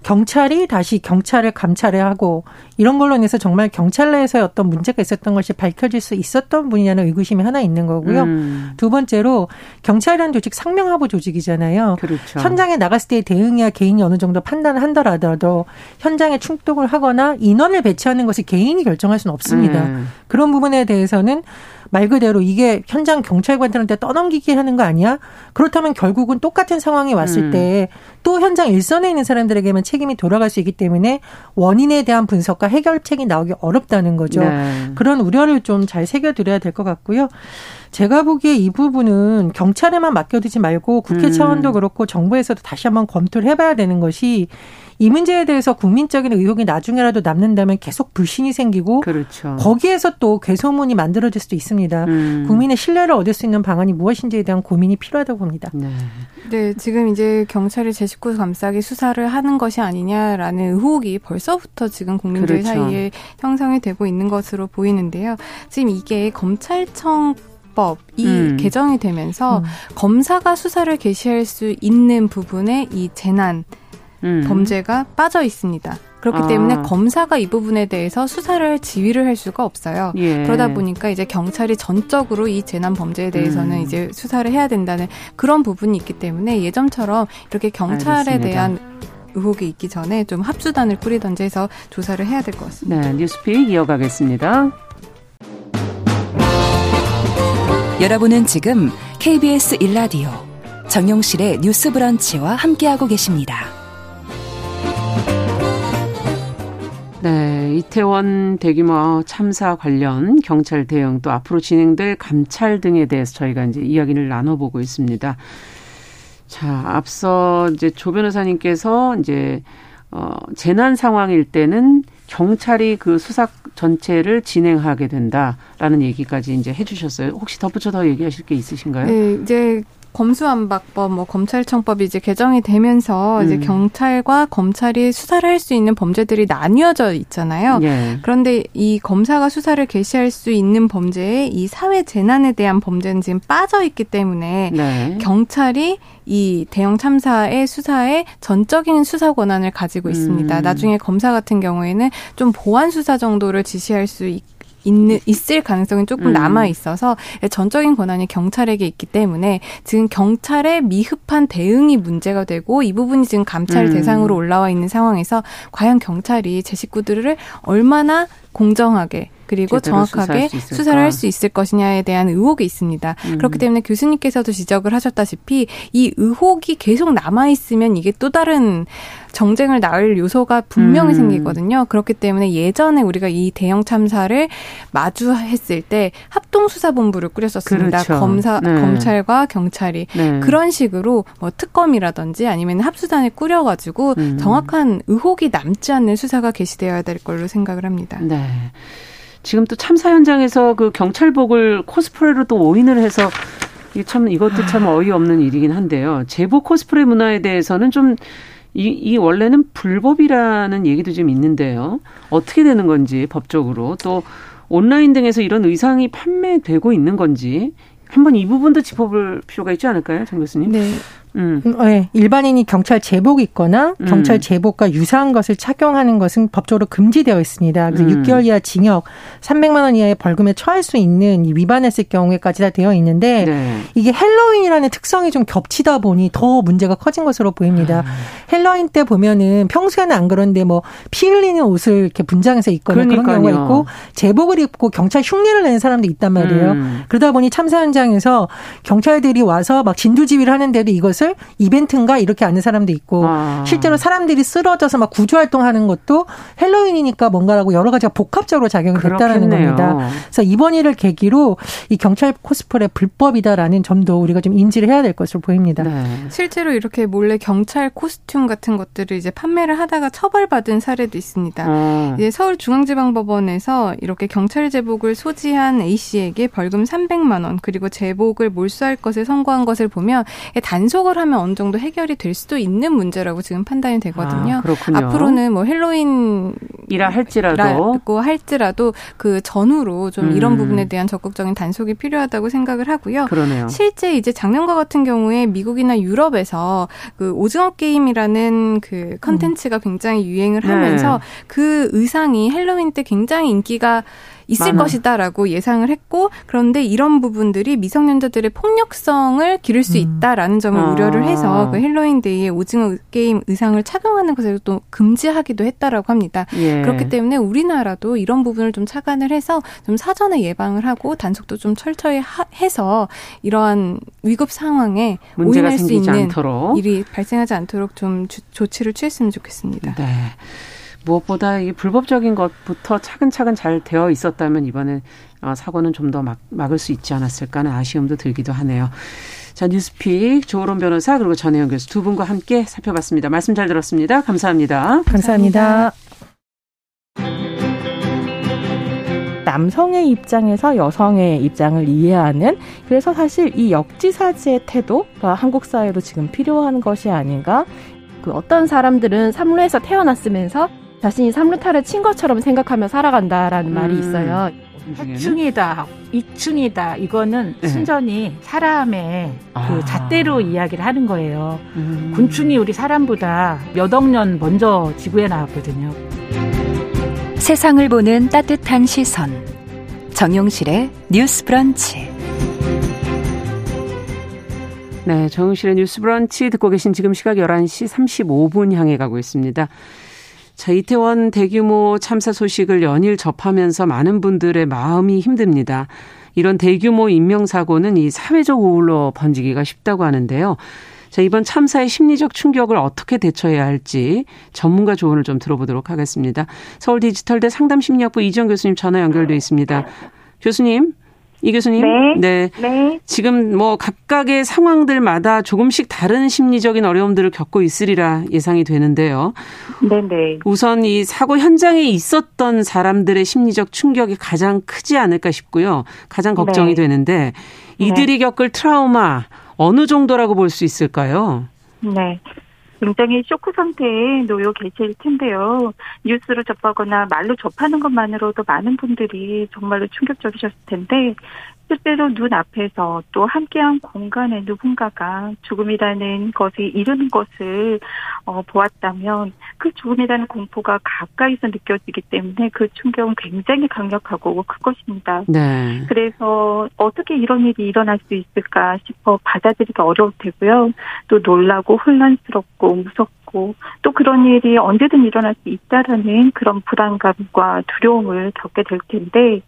경찰이 다시 경찰을 감찰해야 하고 이런 걸로 인해서 정말 경찰 내에서 어떤 문제가 있었던 것이 밝혀질 수 있었던 분이냐는 의구심이 하나 있는 거고요. 음. 두 번째로 경찰이라는 조직 상명하부 조직이잖아요. 그렇죠. 현장에 나갔을 때의 대응이야 개인이 어느 정도 판단을 한다라도 현장에 충돌을 하거나 인원을 배치하는 것이 개인이 결정할 수는 없습니다. 음. 그런 부분에 대해서는 말 그대로 이게 현장 경찰관들한테 떠넘기기 하는 거 아니야? 그렇다면 결국은 똑같은 상황이 왔을 음. 때또 현장 일선에 있는 사람들에게만 책임이 돌아갈 수 있기 때문에 원인에 대한 분석과 해결책이 나오기 어렵다는 거죠. 네. 그런 우려를 좀 잘 새겨드려야 될 것 같고요. 제가 보기에 이 부분은 경찰에만 맡겨두지 말고 국회 음. 차원도 그렇고 정부에서도 다시 한번 검토를 해봐야 되는 것이 이 문제에 대해서 국민적인 의혹이 나중에라도 남는다면 계속 불신이 생기고 그렇죠. 거기에서 또 괴소문이 만들어질 수도 있습니다. 음. 국민의 신뢰를 얻을 수 있는 방안이 무엇인지에 대한 고민이 필요하다고 봅니다. 네. 네, 지금 이제 경찰이 제 식구 감싸기 수사를 하는 것이 아니냐라는 의혹이 벌써부터 지금 국민들 그렇죠. 사이에 형성이 되고 있는 것으로 보이는데요. 지금 이게 검찰청 법이 음. 개정이 되면서 음. 검사가 수사를 개시할 수 있는 부분에 이 재난 음. 범죄가 빠져 있습니다. 그렇기 아. 때문에 검사가 이 부분에 대해서 수사를 지휘를 할 수가 없어요. 예. 그러다 보니까 이제 경찰이 전적으로 이 재난 범죄에 대해서는 음. 이제 수사를 해야 된다는 그런 부분이 있기 때문에 예전처럼 이렇게 경찰에 알겠습니다. 대한 의혹이 있기 전에 좀 합수단을 꾸리던지 해서 조사를 해야 될 것 같습니다. 네, 뉴스픽 이어가겠습니다. 여러분은 지금 KBS 일라디오 정용실의 뉴스 브런치와 함께하고 계십니다. 이태원 대규모 참사 관련 경찰 대응 또 앞으로 진행될 감찰 등에 대해서 저희가 이제 이야기를 나눠보고 있습니다. 자, 앞서 이제 조 변호사님께서 이제 어 재난 상황일 때는 경찰이 그 수사 전체를 진행하게 된다라는 얘기까지 이제 해주셨어요. 혹시 덧붙여 더 얘기하실 게 있으신가요? 네, 이제 검수안박법, 뭐 검찰청법이 이제 개정이 되면서 음. 이제 경찰과 검찰이 수사를 할 수 있는 범죄들이 나뉘어져 있잖아요. 예. 그런데 이 검사가 수사를 개시할 수 있는 범죄에 이 사회 재난에 대한 범죄는 지금 빠져 있기 때문에 네. 경찰이 이 대형 참사의 수사에 전적인 수사 권한을 가지고 있습니다. 음. 나중에 검사 같은 경우에는 좀 보완 수사 정도를 지시할 수 있, 있는 있을 가능성이 조금 음. 남아 있어서 전적인 권한이 경찰에게 있기 때문에 지금 경찰의 미흡한 대응이 문제가 되고 이 부분이 지금 감찰 음. 대상으로 올라와 있는 상황에서 과연 경찰이 제 식구들을 얼마나 공정하게 그리고 정확하게 수사를 할 수 있을 것이냐에 대한 의혹이 있습니다. 음. 그렇기 때문에 교수님께서도 지적을 하셨다시피 이 의혹이 계속 남아 있으면 이게 또 다른 정쟁을 낳을 요소가 분명히 음. 생기거든요. 그렇기 때문에 예전에 우리가 이 대형 참사를 마주했을 때 합동수사본부를 꾸렸었습니다. 그렇죠. 검사, 네. 검찰과 경찰이 네. 그런 식으로 뭐 특검이라든지 아니면 합수단을 꾸려가지고 음. 정확한 의혹이 남지 않는 수사가 개시되어야 될 걸로 생각을 합니다. 네. 지금 또 참사 현장에서 그 경찰복을 코스프레로 또 오인을 해서 이게 참 이것도 참 아. 어이없는 일이긴 한데요. 제복 코스프레 문화에 대해서는 좀 이, 이 원래는 불법이라는 얘기도 좀 있는데요. 어떻게 되는 건지 법적으로 또 온라인 등에서 이런 의상이 판매되고 있는 건지 한번 이 부분도 짚어볼 필요가 있지 않을까요, 정 교수님? 네. 음. 네, 일반인이 경찰 제복 입거나 음. 경찰 제복과 유사한 것을 착용하는 것은 법적으로 금지되어 있습니다. 그래서 음. 6개월 이하 징역, 300만 원 이하의 벌금에 처할 수 있는 위반했을 경우에까지 다 되어 있는데 네. 이게 헬로윈이라는 특성이 좀 겹치다 보니 더 문제가 커진 것으로 보입니다. 아. 헬로윈 때 보면은 평소에는 안 그런데 뭐 피 흘리는 옷을 이렇게 분장해서 입거나 그러니까요. 그런 경우가 있고 제복을 입고 경찰 흉내를 내는 사람도 있단 말이에요. 음. 그러다 보니 참사 현장에서 경찰들이 와서 막 진두지휘를 하는데도 이것을 것을 이벤트인가 이렇게 아는 사람도 있고 아. 실제로 사람들이 쓰러져서 막 구조 활동하는 것도 헬로윈이니까 뭔가라고 여러 가지가 복합적으로 작용이 됐다라는 겁니다. 그래서 이번 일을 계기로 이 경찰 코스프레 불법이다라는 점도 우리가 좀 인지를 해야 될 것으로 보입니다. 네. 실제로 이렇게 몰래 경찰 코스튬 같은 것들을 이제 판매를 하다가 처벌받은 사례도 있습니다. 아. 이제 서울중앙지방법원에서 이렇게 경찰 제복을 소지한 A 씨에게 벌금 300만 원 그리고 제복을 몰수할 것을 선고한 것을 보면 단속을 생각을 하면 어느 정도 해결이 될 수도 있는 문제라고 지금 판단이 되거든요. 아, 앞으로는 뭐 헬로윈이라 할지라도 할지라도 그 전후로 좀 음. 이런 부분에 대한 적극적인 단속이 필요하다고 생각을 하고요. 그러네요. 실제 이제 작년과 같은 경우에 미국이나 유럽에서 그 오징어 게임이라는 그 컨텐츠가 음. 굉장히 유행을 하면서 네. 그 의상이 헬로윈 때 굉장히 인기가 있을 많아. 것이다라고 예상을 했고 그런데 이런 부분들이 미성년자들의 폭력성을 기를 수 음. 있다라는 점을 아. 우려를 해서 그 헬로윈 데이에 오징어 게임 의상을 착용하는 것을 또 금지하기도 했다라고 합니다. 예. 그렇기 때문에 우리나라도 이런 부분을 좀 착안을 해서 좀 사전에 예방을 하고 단속도 좀 철저히 하, 해서 이러한 위급 상황에 오인할 수 있는 않도록. 일이 발생하지 않도록 좀 주, 조치를 취했으면 좋겠습니다. 네. 무엇보다 이 불법적인 것부터 차근차근 잘 되어 있었다면 이번에 어, 사고는 좀 더 막을 수 있지 않았을까 하는 아쉬움도 들기도 하네요. 자, 뉴스픽 조론 변호사 그리고 전혜영 교수 두 분과 함께 살펴봤습니다. 말씀 잘 들었습니다. 감사합니다. 감사합니다. 남성의 입장에서 여성의 입장을 이해하는 그래서 사실 이 역지사지의 태도가 한국 사회로 지금 필요한 것이 아닌가 그 어떤 사람들은 삼루에서 태어났으면서 자신이 삼루타를 친 것처럼 생각하며 살아간다라는 음. 말이 있어요. 하충이다, 이충이다. 이거는 네. 순전히 사람의 그 아. 그 잣대로 이야기를 하는 거예요. 음. 곤충이 우리 사람보다 몇억 년 먼저 지구에 나왔거든요. 세상을 보는 따뜻한 시선. 정용실의 뉴스 브런치. 네, 정용실의 뉴스 브런치 듣고 계신 지금 시각 11시 35분 향해 가고 있습니다. 자, 이태원 대규모 참사 소식을 연일 접하면서 많은 분들의 마음이 힘듭니다. 이런 대규모 인명사고는 이 사회적 우울로 번지기가 쉽다고 하는데요. 자, 이번 참사의 심리적 충격을 어떻게 대처해야 할지 전문가 조언을 좀 들어보도록 하겠습니다. 서울 디지털대 상담심리학부 이지영 교수님 전화 연결돼 있습니다. 교수님. 이 교수님. 네. 네. 네. 지금 뭐 각각의 상황들마다 조금씩 다른 심리적인 어려움들을 겪고 있으리라 예상이 되는데요. 네네. 네. 우선 이 사고 현장에 있었던 사람들의 심리적 충격이 가장 크지 않을까 싶고요. 가장 걱정이 네. 되는데 이들이 네. 겪을 트라우마 어느 정도라고 볼 수 있을까요? 네. 굉장히 쇼크 상태에 놓여 계실 텐데요. 뉴스로 접하거나 말로 접하는 것만으로도 많은 분들이 정말로 충격적이셨을 텐데 실제로 눈 앞에서 또 함께한 공간에 누군가가 죽음이라는 것이 이르는 것을 어, 보았다면 그 죽음이라는 공포가 가까이서 느껴지기 때문에 그 충격은 굉장히 강력하고 클 것입니다. 네. 그래서 어떻게 이런 일이 일어날 수 있을까 싶어 받아들이기 어려울 테고요. 또 놀라고 혼란스럽고 무섭고 하고 또 그런 일이 언제든 일어날 수 있다라는 그런 불안감과 두려움을 겪게 될 텐데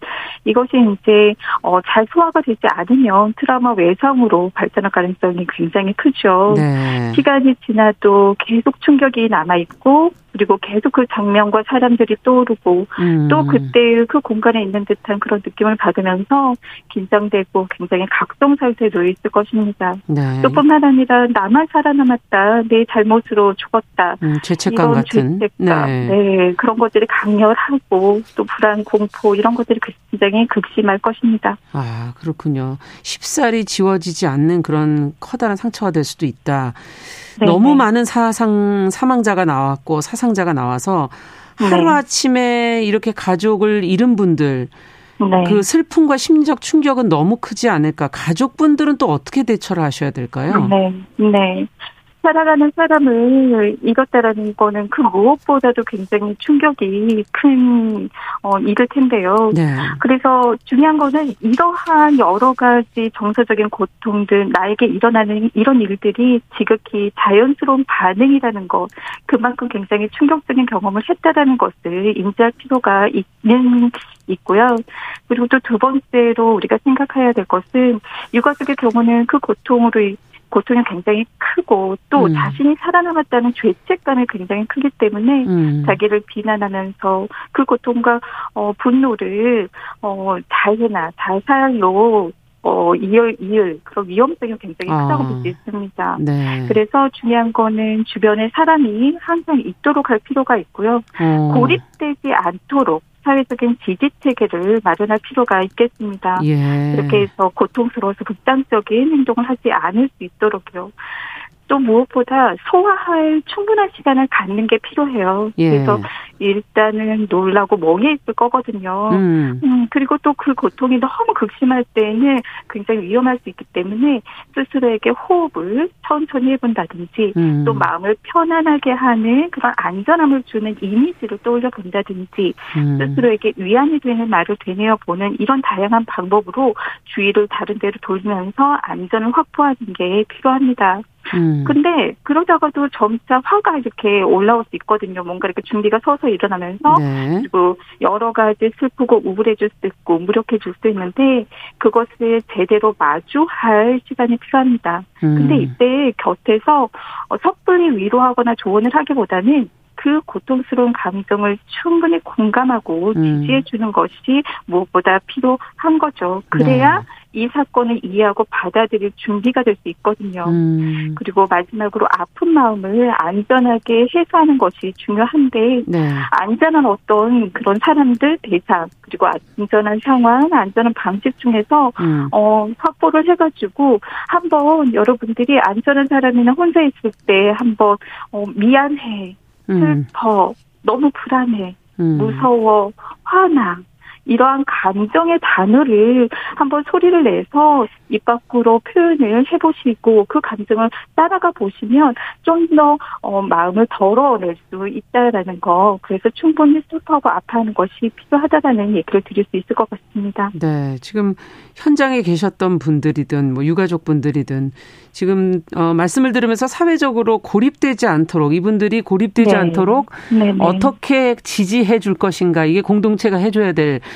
이것이 이제 어, 잘 소화가 되지 않으면 트라우마 외상으로 발전할 가능성이 굉장히 크죠. 네. 시간이 지나도 계속 충격이 남아 있고 그리고 계속 그 장면과 사람들이 떠오르고 음. 또 그때 그 공간에 있는 듯한 그런 느낌을 받으면서 긴장되고 굉장히 각성 상태에 놓여 있을 것입니다. 네. 또 뿐만 아니라 나만 살아남았다. 내 잘못으로 죽었다. 음, 죄책감 같은. 죄책감. 네. 네. 그런 것들이 강렬하고 또 불안, 공포 이런 것들이 굉장히 극심할 것입니다. 아 그렇군요. 쉽사리 지워지지 않는 그런 커다란 상처가 될 수도 있다. 네 너무 많은 사상 사망자가 나왔고 사상자가 나와서 하루 네. 아침에 이렇게 가족을 잃은 분들 네. 그 슬픔과 심리적 충격은 너무 크지 않을까? 가족분들은 또 어떻게 대처를 하셔야 될까요? 네, 네. 살아가는 사람을 잃었다라는 거는 그 무엇보다도 굉장히 충격이 큰 어, 일일 텐데요. 네. 그래서 중요한 거는 이러한 여러 가지 정서적인 고통들 나에게 일어나는 이런 일들이 지극히 자연스러운 반응이라는 것 그만큼 굉장히 충격적인 경험을 했다라는 것을 인지할 필요가 있는 있고요. 그리고 또 두 번째로 우리가 생각해야 될 것은 유가족의 경우는 그 고통으로 고통이 굉장히 크고 또 음. 자신이 살아남았다는 죄책감이 굉장히 크기 때문에 음. 자기를 비난하면서 그 고통과 어 분노를 어 자해나 자살로 어, 이을, 이을, 그런 위험성이 굉장히 크다고 아. 볼수 있습니다. 네. 그래서 중요한 거는 주변에 사람이 항상 있도록 할 필요가 있고요. 어. 고립되지 않도록 사회적인 지지 체계를 마련할 필요가 있겠습니다. 예. 이렇게 해서 고통스러워서 극단적인 행동을 하지 않을 수 있도록요. 또 무엇보다 소화할 충분한 시간을 갖는 게 필요해요. 예. 그래서 일단은 놀라고 멍해 있을 거거든요. 음. 음 그리고 또 그 고통이 너무 극심할 때는 굉장히 위험할 수 있기 때문에 스스로에게 호흡을 천천히 해본다든지 음. 또 마음을 편안하게 하는 그런 안전함을 주는 이미지를 떠올려 본다든지 음. 스스로에게 위안이 되는 말을 되뇌어 보는 이런 다양한 방법으로 주의를 다른 데로 돌리면서 안전을 확보하는 게 필요합니다. 음. 근데 그러다가도 점차 화가 이렇게 올라올 수 있거든요. 뭔가 이렇게 준비가 서서 일어나면서 네. 그리고 여러 가지 슬프고 우울해질 수 있고 무력해질 수 있는데 그것을 제대로 마주할 시간이 필요합니다. 음. 근데 이때 곁에서 섣불리 위로하거나 조언을 하기보다는 그그 고통스러운 감정을 충분히 공감하고 음. 지지해 주는 것이 무엇보다 필요한 거죠. 그래야 네. 이 사건을 이해하고 받아들일 준비가 될 수 있거든요. 음. 그리고 마지막으로 아픈 마음을 안전하게 해소하는 것이 중요한데 네. 안전한 어떤 그런 사람들 대상 그리고 안전한 상황, 안전한 방식 중에서 음. 어 확보를 해가지고 한번 여러분들이 안전한 사람이나 혼자 있을 때 한번 어 미안해, 음. 슬퍼, 음. 너무 불안해, 음. 무서워, 화나 이러한 감정의 단어를 한번 소리를 내서 입 밖으로 표현을 해보시고 그 감정을 따라가 보시면 좀더 어, 마음을 덜어낼 수 있다라는 거 그래서 충분히 슬퍼하고 아파하는 것이 필요하다라는 얘기를 드릴 수 있을 것 같습니다. 네, 지금 현장에 계셨던 분들이든 뭐 유가족 분들이든 지금 어, 말씀을 들으면서 사회적으로 고립되지 않도록 이분들이 고립되지 네. 않도록 네네. 네. 어떻게 지지해 줄 것인가 이게 공동체가 해줘야 될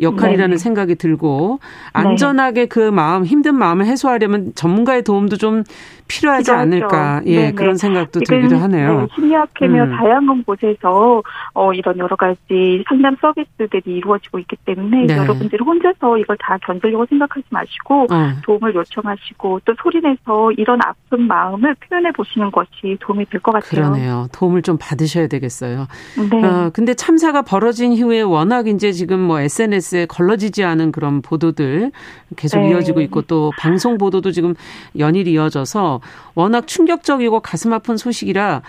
역할이라는 네네. 생각이 들고 안전하게 네. 그 마음 힘든 마음을 해소하려면 전문가의 도움도 좀 필요하지 필요하죠. 않을까 예 네네. 그런 생각도 들기도 하네요. 네, 심리학회며 음. 다양한 곳에서 어, 이런 여러 가지 상담 서비스들이 이루어지고 있기 때문에 네. 여러분들이 혼자서 이걸 다 견디려고 생각하지 마시고 어. 도움을 요청하시고 또 소리내서 이런 아픈 마음을 표현해 보시는 것이 도움이 될 것 같아요. 그러네요. 도움을 좀 받으셔야 되겠어요. 네. 어, 근데 참사가 벌어진 이후에 워낙 이제 지금 뭐 SNS 에 걸러지지 않은 그런 보도들 계속 네. 이어지고 있고 또 방송 보도도 지금 연일이 이어져서 워낙 충격적이고 가슴 아픈 소식이라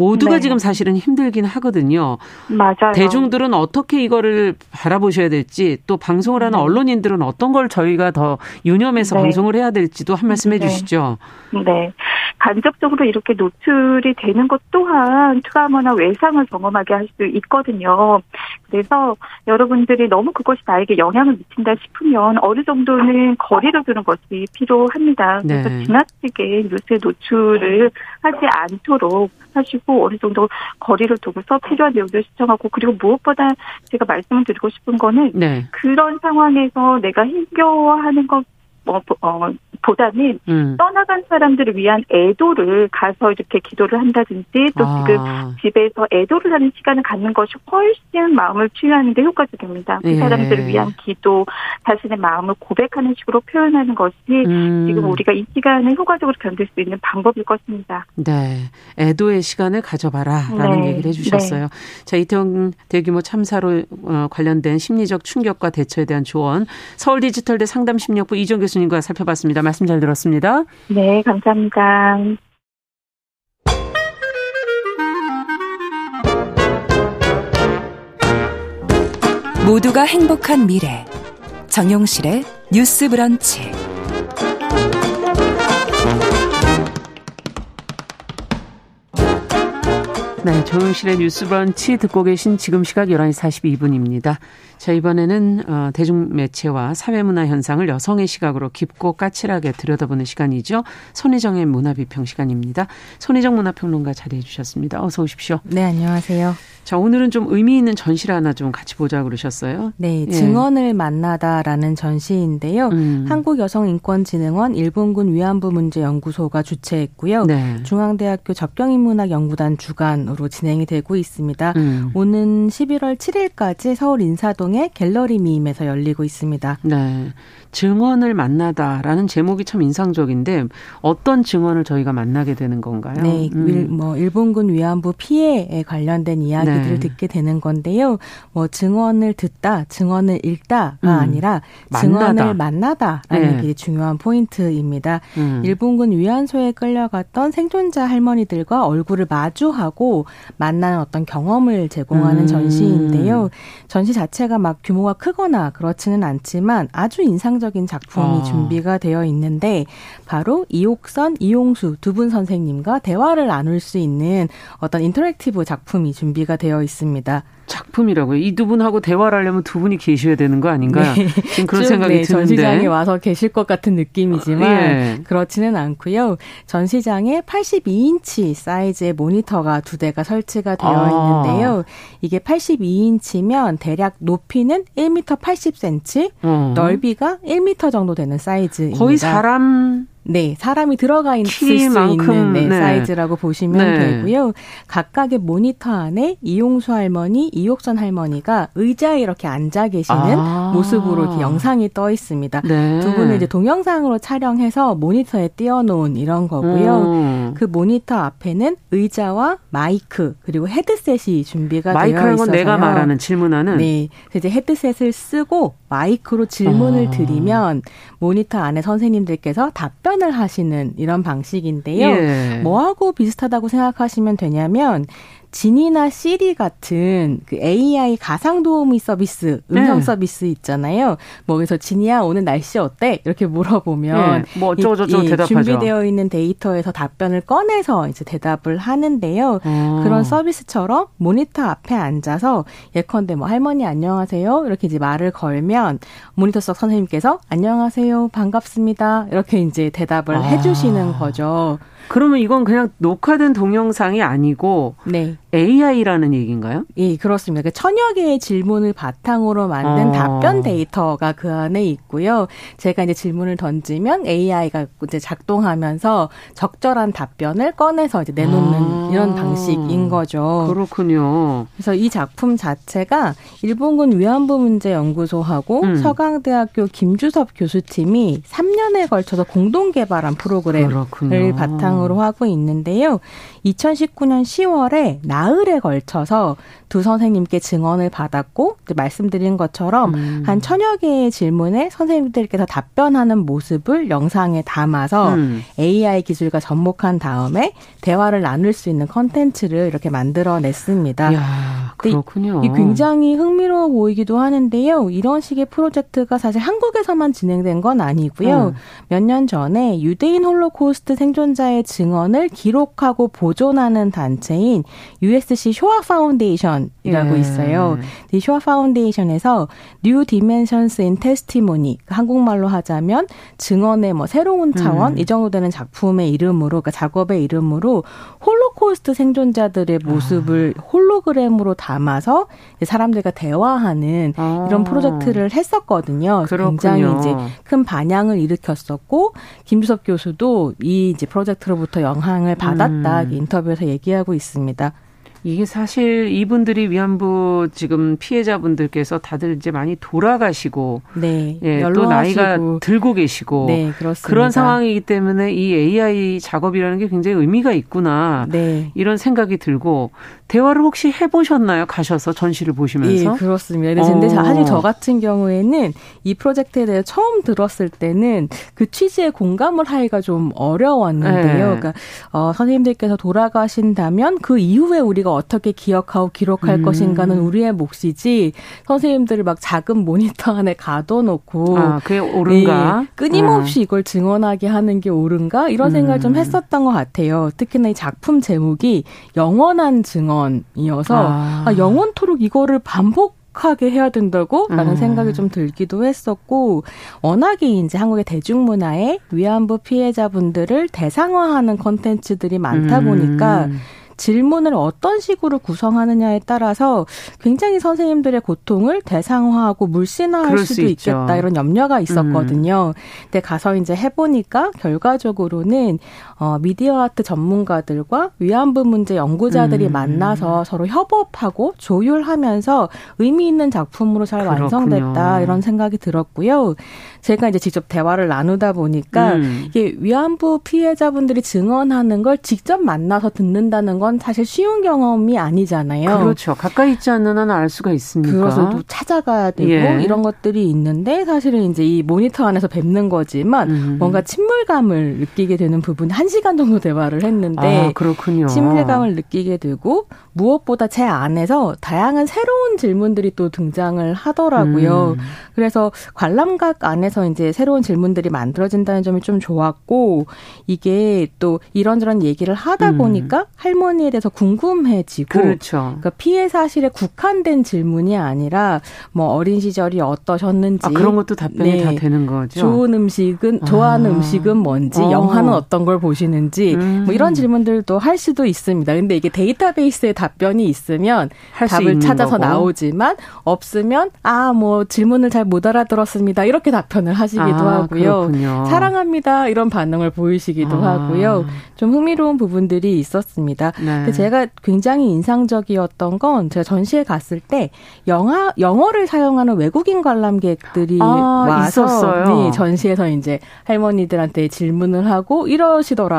모두가 네. 지금 사실은 힘들긴 하거든요. 맞아요. 대중들은 어떻게 이거를 바라보셔야 될지 또 방송을 하는 네. 언론인들은 어떤 걸 저희가 더 유념해서 네. 방송을 해야 될지도 한 말씀 해 네. 주시죠. 네. 간접적으로 이렇게 노출이 되는 것 또한 트라우마나 외상을 경험하게 할 수 있거든요. 그래서 여러분들이 너무 그것이 나에게 영향을 미친다 싶으면 어느 정도는 거리를 두는 것이 필요합니다. 그래서 네. 지나치게 뉴스에 노출을 하지 않도록 하시고 어느 정도 거리를 두고서 필요한 내용들 시청하고 그리고 무엇보다 제가 말씀을 드리고 싶은 거는 네. 그런 상황에서 내가 힘겨워하는 것 어, 어, 보다는 음. 떠나간 사람들을 위한 애도를 가서 이렇게 기도를 한다든지 또 아. 지금 집에서 애도를 하는 시간을 갖는 것이 훨씬 마음을 치유하는 데 효과적입니다. 그 예. 사람들을 위한 기도, 자신의 마음을 고백하는 식으로 표현하는 것이 음. 지금 우리가 이 시간을 효과적으로 견딜 수 있는 방법일 것입니다. 네. 애도의 시간을 가져봐라라는 네. 얘기를 해주셨어요. 네. 자, 이태원 대규모 참사로 어, 관련된 심리적 충격과 대처에 대한 조언 서울 디지털대 상담심리학부 이종 교수 님과 살펴봤습니다. 말씀 잘 들었습니다. 네, 감사합니다. 모두가 행복한 미래. 정용실의 뉴스 브런치. 네, 정용실의 뉴스 브런치 듣고 계신 지금 시각 11시 42분입니다. 자, 이번에는 어, 대중매체와 사회문화 현상을 여성의 시각으로 깊고 까칠하게 들여다보는 시간이죠. 손희정의 문화비평 시간입니다. 손희정 문화평론가 자리해 주셨습니다. 어서 오십시오. 네, 안녕하세요. 자, 오늘은 좀 의미 있는 전시를 하나 좀 같이 보자 그러셨어요. 네, 예. 증언을 만나다라는 전시인데요. 음. 한국여성인권진흥원 일본군 위안부 문제 연구소가 주최했고요. 네. 중앙대학교 접경인문학연구단 주관으로 진행이 되고 있습니다. 음. 오는 11월 7일까지 서울 인사동 의 갤러리 미임에서 열리고 있습니다. 네. 증언을 만나다라는 제목이 참 인상적인데 어떤 증언을 저희가 만나게 되는 건가요? 네, 음. 뭐 일본군 위안부 피해에 관련된 이야기들을 네. 듣게 되는 건데요. 뭐 증언을 듣다, 증언을 읽다가 음. 아니라 증언을 만나다. 라는 네. 게 중요한 포인트입니다. 음. 일본군 위안소에 끌려갔던 생존자 할머니들과 얼굴을 마주하고 만나는 어떤 경험을 제공하는 음. 전시인데요. 전시 자체가 막 규모가 크거나 그렇지는 않지만 아주 인상 인상적인 작품이 아. 준비가 되어 있는데 바로 이옥선, 이용수 두 분 선생님과 대화를 나눌 수 있는 어떤 interactive 작품이 준비가 되어 있습니다. 작품이라고요. 이 두 분하고 대화를 하려면 두 분이 계셔야 되는 거 아닌가? 네. 지금 그런 생각이 네, 드는데. 전시장에 와서 계실 것 같은 느낌이지만 예. 그렇지는 않고요. 전시장에 82인치 사이즈의 모니터가 두 대가 설치가 되어 아. 있는데요. 이게 82인치면 대략 높이는 1m 80cm, 어. 넓이가 1m 정도 되는 사이즈입니다. 거의 사람 네, 사람이 들어가 있을 수 있는 네, 네. 사이즈라고 보시면 네. 되고요. 각각의 모니터 안에 이용수 할머니, 이옥선 할머니가 의자에 이렇게 앉아 계시는 아. 모습으로 이렇게 영상이 떠 있습니다. 네. 두 분은 이제 동영상으로 촬영해서 모니터에 띄워놓은 이런 거고요. 음. 그 모니터 앞에는 의자와 마이크 그리고 헤드셋이 준비가 되어 있어서요. 마이크는 내가 말하는 질문하는. 네, 이제 헤드셋을 쓰고 마이크로 질문을 아. 드리면 모니터 안에 선생님들께서 답변 을 하시는 이런 방식인데요. 예. 뭐하고 비슷하다고 생각하시면 되냐면 지니나 Siri 같은 그 AI 가상 도우미 서비스, 음성 네. 서비스 있잖아요. 뭐 그래서 지니야 오늘 날씨 어때? 이렇게 물어보면 네. 뭐 어쩌고저쩌고 대답하죠. 준비되어 있는 데이터에서 답변을 꺼내서 이제 대답을 하는데요. 어. 그런 서비스처럼 모니터 앞에 앉아서 예컨대 뭐 할머니 안녕하세요 이렇게 이제 말을 걸면 모니터 속 선생님께서 안녕하세요 반갑습니다 이렇게 이제 대답을 아. 해주시는 거죠. 그러면 이건 그냥 녹화된 동영상이 아니고 네. AI라는 얘기인가요? 예, 그렇습니다. 그 천여 개의 질문을 바탕으로 만든 어. 답변 데이터가 그 안에 있고요. 제가 이제 질문을 던지면 AI가 이제 작동하면서 적절한 답변을 꺼내서 이제 내놓는 아. 이런 방식인 거죠. 그렇군요. 그래서 이 작품 자체가 일본군 위안부 문제 연구소하고 음. 서강대학교 김주섭 교수팀이 3년에 걸쳐서 공동 개발한 프로그램을 그렇군요. 바탕으로 하고 있는데요. 2019년 10월에 나흘에 걸쳐서 두 선생님께 증언을 받았고 말씀드린 것처럼 음. 한 천여 개의 질문에 선생님들께서 답변하는 모습을 영상에 담아서 음. AI 기술과 접목한 다음에 대화를 나눌 수 있는 컨텐츠를 이렇게 만들어냈습니다. 이야, 그렇군요. 이 굉장히 흥미로워 보이기도 하는데요. 이런 식의 프로젝트가 사실 한국에서만 진행된 건 아니고요. 음. 몇년 전에 유대인 홀로코스트 생존자의 증언을 기록하고 보 존하는 단체인 USC 쇼아 파운데이션이라고 예. 있어요. 이 Shoah Foundation에서 New Dimensions in Testimony 한국말로 하자면 증언의 뭐 새로운 차원 음. 이 정도 되는 작품의 이름으로 그러니까 작업의 이름으로 홀로코스트 생존자들의 모습을 아. 홀로그램으로 담아서 사람들과 대화하는 아. 이런 프로젝트를 했었거든요. 그렇군요. 굉장히 이제 큰 반향을 일으켰었고 김주섭 교수도 이 이제 프로젝트로부터 영향을 받았다 음. 인터뷰에서 얘기하고 있습니다. 이게 사실 이분들이 위안부 지금 피해자분들께서 다들 이제 많이 돌아가시고 네, 예, 또 나이가 들고 계시고 네, 그런 상황이기 때문에 이 AI 작업이라는 게 굉장히 의미가 있구나 네. 이런 생각이 들고 대화를 혹시 해보셨나요? 가셔서 전시를 보시면서? 예, 그렇습니다. 근데 어. 사실 저 같은 경우에는 이 프로젝트에 대해 처음 들었을 때는 그 취지에 공감을 하기가 좀 어려웠는데요. 네. 그러니까 어, 선생님들께서 돌아가신다면 그 이후에 우리가 어떻게 기억하고 기록할 음. 것인가는 우리의 몫이지 선생님들을 막 작은 모니터 안에 가둬놓고 아, 그게 옳은가? 예, 끊임없이 어. 이걸 증언하게 하는 게 옳은가? 이런 생각을 음. 좀 했었던 것 같아요. 특히나 이 작품 제목이 영원한 증언 영원이어서 아. 아, 영원토록 이거를 반복 하게 해야 된다고 라는 음. 생각이 좀 들기도 했었고 워낙에 이제 한국의 대중문화에 위안부 피해자분들을 대상화하는 컨텐츠들이 많다 보니까 음. 질문을 어떤 식으로 구성하느냐에 따라서 굉장히 선생님들의 고통을 대상화하고 물씬화할 수도 있겠다 이런 염려가 있었거든요. 음. 근데 가서 이제 해보니까 결과적으로는 어, 미디어 아트 전문가들과 위안부 문제 연구자들이 음. 만나서 서로 협업하고 조율하면서 의미 있는 작품으로 잘 그렇군요. 완성됐다 이런 생각이 들었고요. 제가 이제 직접 대화를 나누다 보니까 음. 이게 위안부 피해자분들이 증언하는 걸 직접 만나서 듣는다는 건 사실 쉬운 경험이 아니잖아요. 그렇죠. 가까이 있지 않는 한 알 수가 있으니까. 그래서 또 찾아가야 되고 예. 이런 것들이 있는데 사실은 이제 이 모니터 안에서 뵙는 거지만 음. 뭔가 친밀감을 느끼게 되는 부분 한 시간 정도 대화를 했는데 아, 그렇군요. 친밀감을 느끼게 되고 무엇보다 제 안에서 다양한 새로운 질문들이 또 등장을 하더라고요. 음. 그래서 관람각 안에서 이제 새로운 질문들이 만들어진다는 점이 좀 좋았고 이게 또 이런저런 얘기를 하다 음. 보니까 할머니 할머니에 대해서 궁금해지고 그렇죠. 그러니까 피해 사실에 국한된 질문이 아니라 뭐 어린 시절이 어떠셨는지 아, 그런 것도 답변이 네. 다 되는 거죠. 좋은 음식은 좋아하는 아. 음식은 뭔지, 어. 영화는 어떤 걸 보시 는지 음. 뭐 이런 질문들도 할 수도 있습니다. 근데 이게 데이터베이스에 답변이 있으면 답을 찾아서 거고. 나오지만 없으면 아 뭐 질문을 잘 못 알아들었습니다. 이렇게 답변을 하시기도 아, 하고요. 그렇군요. 사랑합니다 이런 반응을 보이시기도 아. 하고요. 좀 흥미로운 부분들이 있었습니다. 네. 제가 굉장히 인상적이었던 건 제가 전시회 갔을 때 영화 영어를 사용하는 외국인 관람객들이 아, 와서 있었어요. 네, 전시에서 이제 할머니들한테 질문을 하고 이러시더라고요.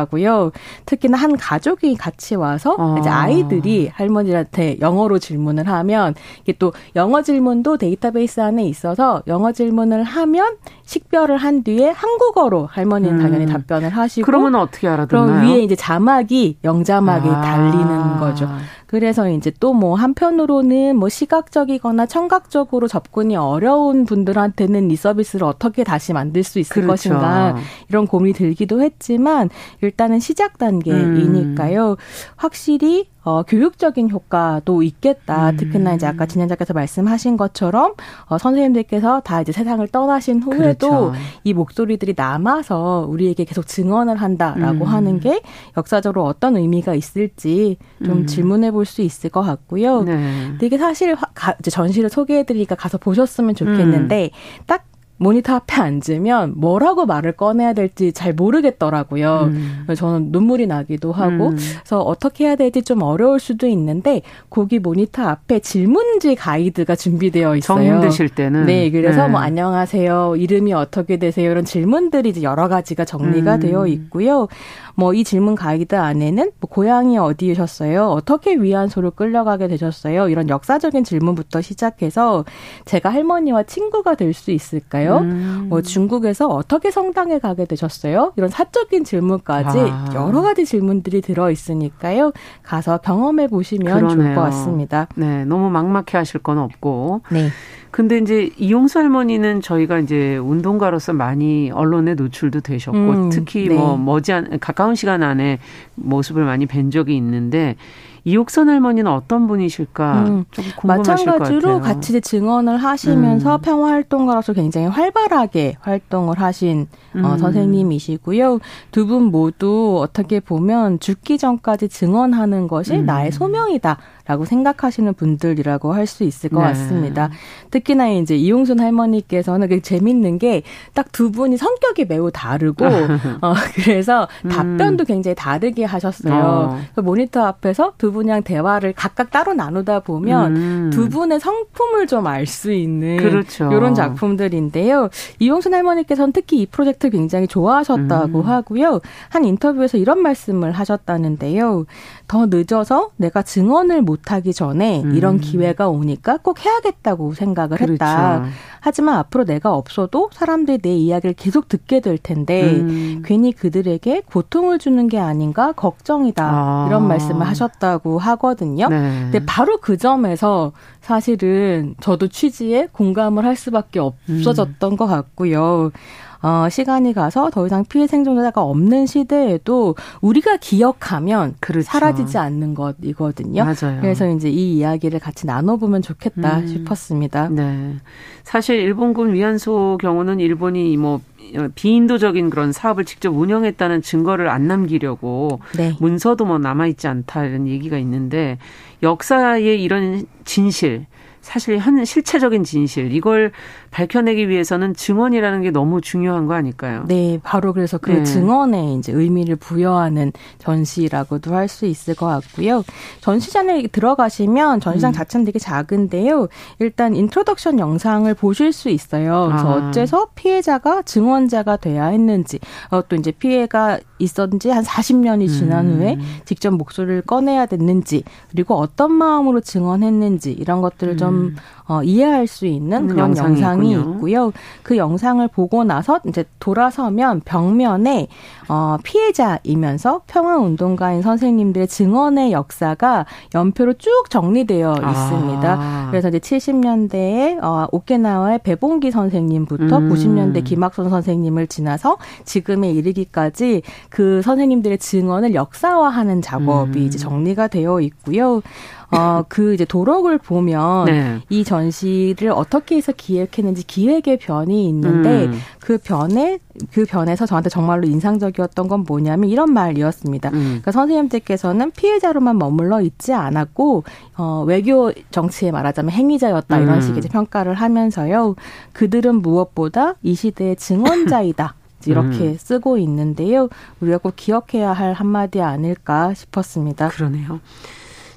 특히나 한 가족이 같이 와서 아. 이제 아이들이 할머니한테 영어로 질문을 하면 이게 또 영어 질문도 데이터베이스 안에 있어서 영어 질문을 하면 식별을 한 뒤에 한국어로 할머니는 음. 당연히 답변을 하시고 그러면 어떻게 알아듣나요? 그럼 위에 이제 자막이 영자막이 아. 달리는 거죠. 그래서 이제 또 뭐 한편으로는 뭐 시각적이거나 청각적으로 접근이 어려운 분들한테는 이 서비스를 어떻게 다시 만들 수 있을 그렇죠. 것인가 이런 고민이 들기도 했지만 일단은 시작 단계이니까요. 음. 확실히 어, 교육적인 효과도 있겠다. 음. 특히나 이제 아까 진행자께서 말씀하신 것처럼 어, 선생님들께서 다 이제 세상을 떠나신 후에도 그렇죠. 이 목소리들이 남아서 우리에게 계속 증언을 한다라고 음. 하는 게 역사적으로 어떤 의미가 있을지 좀 음. 질문해 볼 수 있을 것 같고요. 네. 근데 이게 사실 가, 이제 전시를 소개해 드리니까 가서 보셨으면 좋겠는데 음. 딱 모니터 앞에 앉으면 뭐라고 말을 꺼내야 될지 잘 모르겠더라고요. 음. 저는 눈물이 나기도 하고 음. 그래서 어떻게 해야 될지 좀 어려울 수도 있는데 거기 모니터 앞에 질문지 가이드가 준비되어 있어요. 정 힘드실 때는 네, 그래서 네. 뭐 안녕하세요, 이름이 어떻게 되세요 이런 질문들이 이제 여러 가지가 정리가 음. 되어 있고요. 뭐 이 질문 가이드 안에는 뭐 고향이 어디셨어요? 어떻게 위안소를 끌려가게 되셨어요? 이런 역사적인 질문부터 시작해서 제가 할머니와 친구가 될 수 있을까요? 음. 뭐 중국에서 어떻게 성당에 가게 되셨어요? 이런 사적인 질문까지 아. 여러 가지 질문들이 들어 있으니까요. 가서 경험해 보시면 그러네요. 좋을 것 같습니다. 네, 너무 막막해 하실 건 없고. 네. 근데 이제 이용수 할머니는 저희가 이제 운동가로서 많이 언론에 노출도 되셨고 음, 특히 네. 뭐 머지않 가까운 시간 안에 모습을 많이 뵌 적이 있는데 이옥선 할머니는 어떤 분이실까 음, 좀 궁금하실 마찬가지로 같이 증언을 하시면서 음. 평화 활동가로서 굉장히 활발하게 활동을 하신 어, 음. 어, 선생님이시고요. 두 분 모두 어떻게 보면 죽기 전까지 증언하는 것이 음. 나의 소명이다. 라고 생각하시는 분들이라고 할 수 있을 것 네. 같습니다. 특히나 이제 이용순 할머니께서는 그 재밌는 게 딱 두 분이 성격이 매우 다르고 어 그래서 음. 답변도 굉장히 다르게 하셨어요. 어. 모니터 앞에서 두 분이랑 대화를 각각 따로 나누다 보면 음. 두 분의 성품을 좀 알 수 있는 그렇죠. 이런 작품들인데요. 이용순 할머니께서는 특히 이 프로젝트 굉장히 좋아하셨다고 음. 하고요. 한 인터뷰에서 이런 말씀을 하셨다는데요. 더 늦어서 내가 증언을 못하기 전에 음. 이런 기회가 오니까 꼭 해야겠다고 생각을 그렇죠. 했다. 하지만 앞으로 내가 없어도 사람들이 내 이야기를 계속 듣게 될 텐데 음. 괜히 그들에게 고통을 주는 게 아닌가 걱정이다. 아. 이런 말씀을 하셨다고 하거든요. 네. 근데 바로 그 점에서 사실은 저도 취지에 공감을 할 수밖에 없어졌던 음. 것 같고요. 어, 시간이 가서 더 이상 피해 생존자가 없는 시대에도 우리가 기억하면 그렇죠. 사라지지 않는 것이거든요. 맞아요. 그래서 이제 이 이야기를 같이 나눠보면 좋겠다 음. 싶었습니다. 네. 사실 일본군 위안소 경우는 일본이 뭐 비인도적인 그런 사업을 직접 운영했다는 증거를 안 남기려고 네. 문서도 뭐 남아 있지 않다 이런 얘기가 있는데 역사의 이런 진실 사실 현 실체적인 진실 이걸 밝혀내기 위해서는 증언이라는 게 너무 중요한 거 아닐까요? 네, 바로 그래서 그 네. 증언에 이제 의미를 부여하는 전시라고도 할 수 있을 것 같고요. 전시장에 들어가시면 전시장 음. 자체는 되게 작은데요. 일단 introduction 영상을 보실 수 있어요. 그래서 아. 어째서 피해자가 증언자가 돼야 했는지, 어, 또 이제 피해가 있었는 지 한 40년이 지난 음. 후에 직접 목소리를 꺼내야 됐는지, 그리고 어떤 마음으로 증언했는지 이런 것들을 좀좀 어, 이해할 수 있는 그런 영상이, 영상이 있고요. 그 영상을 보고 나서 이제 돌아서면 벽면에 어, 피해자이면서 평화운동가인 선생님들의 증언의 역사가 연표로 쭉 정리되어 아. 있습니다. 그래서 이제 70년대에 어, 오케나와의 배봉기 선생님부터 음. 90년대 김학선 선생님을 지나서 지금에 이르기까지 그 선생님들의 증언을 역사화하는 작업이 음. 이제 정리가 되어 있고요. 어, 그 이제 도록을 보면 네. 이 전시를 어떻게 해서 기획했는지 기획의 변이 있는데 음. 그 변에 그 변에서 저한테 정말로 인상적이었던 건 뭐냐면 이런 말이었습니다. 음. 그러니까 선생님들께서는 피해자로만 머물러 있지 않았고 어, 외교 정치에 말하자면 행위자였다 이런 음. 식의 평가를 하면서요. 그들은 무엇보다 이 시대의 증언자이다. 이렇게 음. 쓰고 있는데요. 우리가 꼭 기억해야 할 한마디 아닐까 싶었습니다. 그러네요.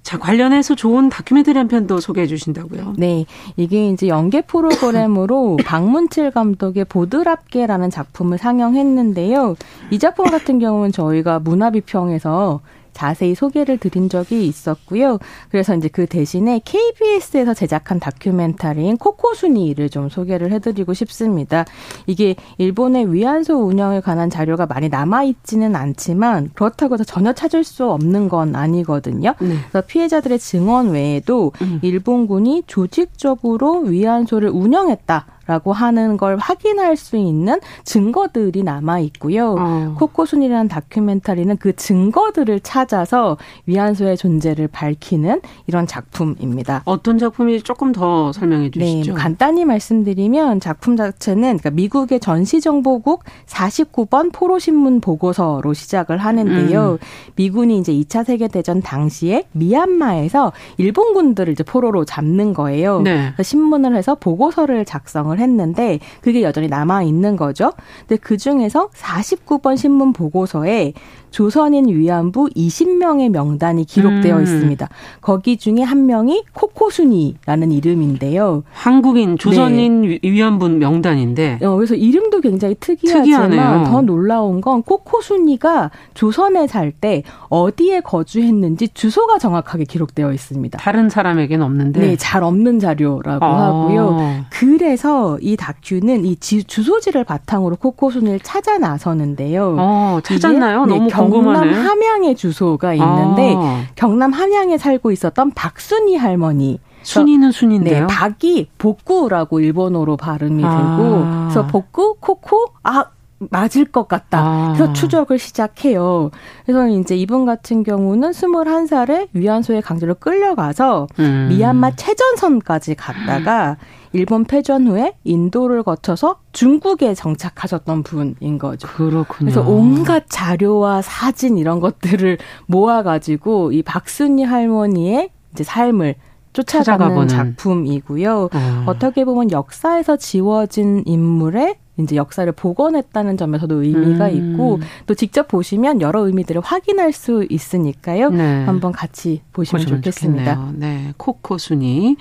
자, 관련해서 좋은 다큐멘터리 한 편도 소개해 주신다고요? 네. 이게 이제 연계 프로그램으로 박문칠 감독의 보드랍게라는 작품을 상영했는데요. 이 작품 같은 경우는 저희가 문화비평에서 자세히 소개를 드린 적이 있었고요. 그래서 이제 그 대신에 KBS에서 제작한 다큐멘터리인 코코순이를 좀 소개를 해드리고 싶습니다. 이게 일본의 위안소 운영에 관한 자료가 많이 남아있지는 않지만 그렇다고 해서 전혀 찾을 수 없는 건 아니거든요. 네. 그래서 피해자들의 증언 외에도 음. 일본군이 조직적으로 위안소를 운영했다. 라고 하는 걸 확인할 수 있는 증거들이 남아 있고요. 어. 코코순이라는 다큐멘터리는 그 증거들을 찾아서 위안소의 존재를 밝히는 이런 작품입니다. 어떤 작품이 조금 더 설명해 네, 주시죠. 네, 간단히 말씀드리면 작품 자체는 그러니까 미국의 전시정보국 49번 포로신문 보고서로 시작을 하는데요. 음. 미군이 이제 2차 세계대전 당시에 미얀마에서 일본군들을 이제 포로로 잡는 거예요. 네. 신문을 해서 보고서를 작성을 작성을 했는데 그게 여전히 남아 있는 거죠. 근데 그 중에서 49번 신문 보고서에 조선인 위안부 20명의 명단이 기록되어 음. 있습니다. 거기 중에 한 명이 코코순이라는 이름인데요. 한국인 조선인 네. 위안부 명단인데. 어, 그래서 이름도 굉장히 특이하지만 특이하네요. 더 놀라운 건 코코순이가 조선에 살 때 어디에 거주했는지 주소가 정확하게 기록되어 있습니다. 다른 사람에게는 없는데. 네, 잘 없는 자료라고 아. 하고요. 그래서 이 다큐는 이 주소지를 바탕으로 코코순이를 찾아 나서는데요. 어, 찾았나요? 네, 너무 경남 함양의 주소가 있는데 아. 경남 함양에 살고 있었던 박순희 할머니 순이는 순인데요. 네, 박이 복구라고 일본어로 발음이 아. 되고 그래서 복구 코코 아 맞을 것 같다. 아. 그래서 추적을 시작해요. 그래서 이제 이분 같은 경우는 21살에 위안소에 강제로 끌려가서 음. 미얀마 최전선까지 갔다가 일본 패전 후에 인도를 거쳐서 중국에 정착하셨던 분인 거죠. 그렇군요. 그래서 온갖 자료와 사진 이런 것들을 모아가지고 이 박순희 할머니의 이제 삶을 쫓아가는 작품이고요. 어. 어떻게 보면 역사에서 지워진 인물의 이제 역사를 복원했다는 점에서도 의미가 음. 있고 또 직접 보시면 여러 의미들을 확인할 수 있으니까요. 네. 한번 같이 보시면, 보시면 좋겠습니다. 좋겠네요. 네, 코코 순이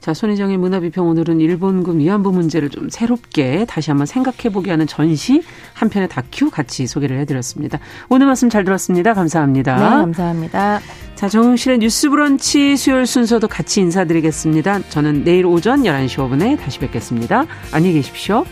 자, 손희정의 문화비평 오늘은 일본군 위안부 문제를 좀 새롭게 다시 한번 생각해보게 하는 전시 한 편의 다큐 같이 소개를 해드렸습니다. 오늘 말씀 잘 들었습니다. 감사합니다. 네, 감사합니다. 자, 정용실의 뉴스 브런치 수요일 순서도 같이 인사드리겠습니다. 저는 내일 오전 11시 5분에 다시 뵙겠습니다. 안녕히 계십시오.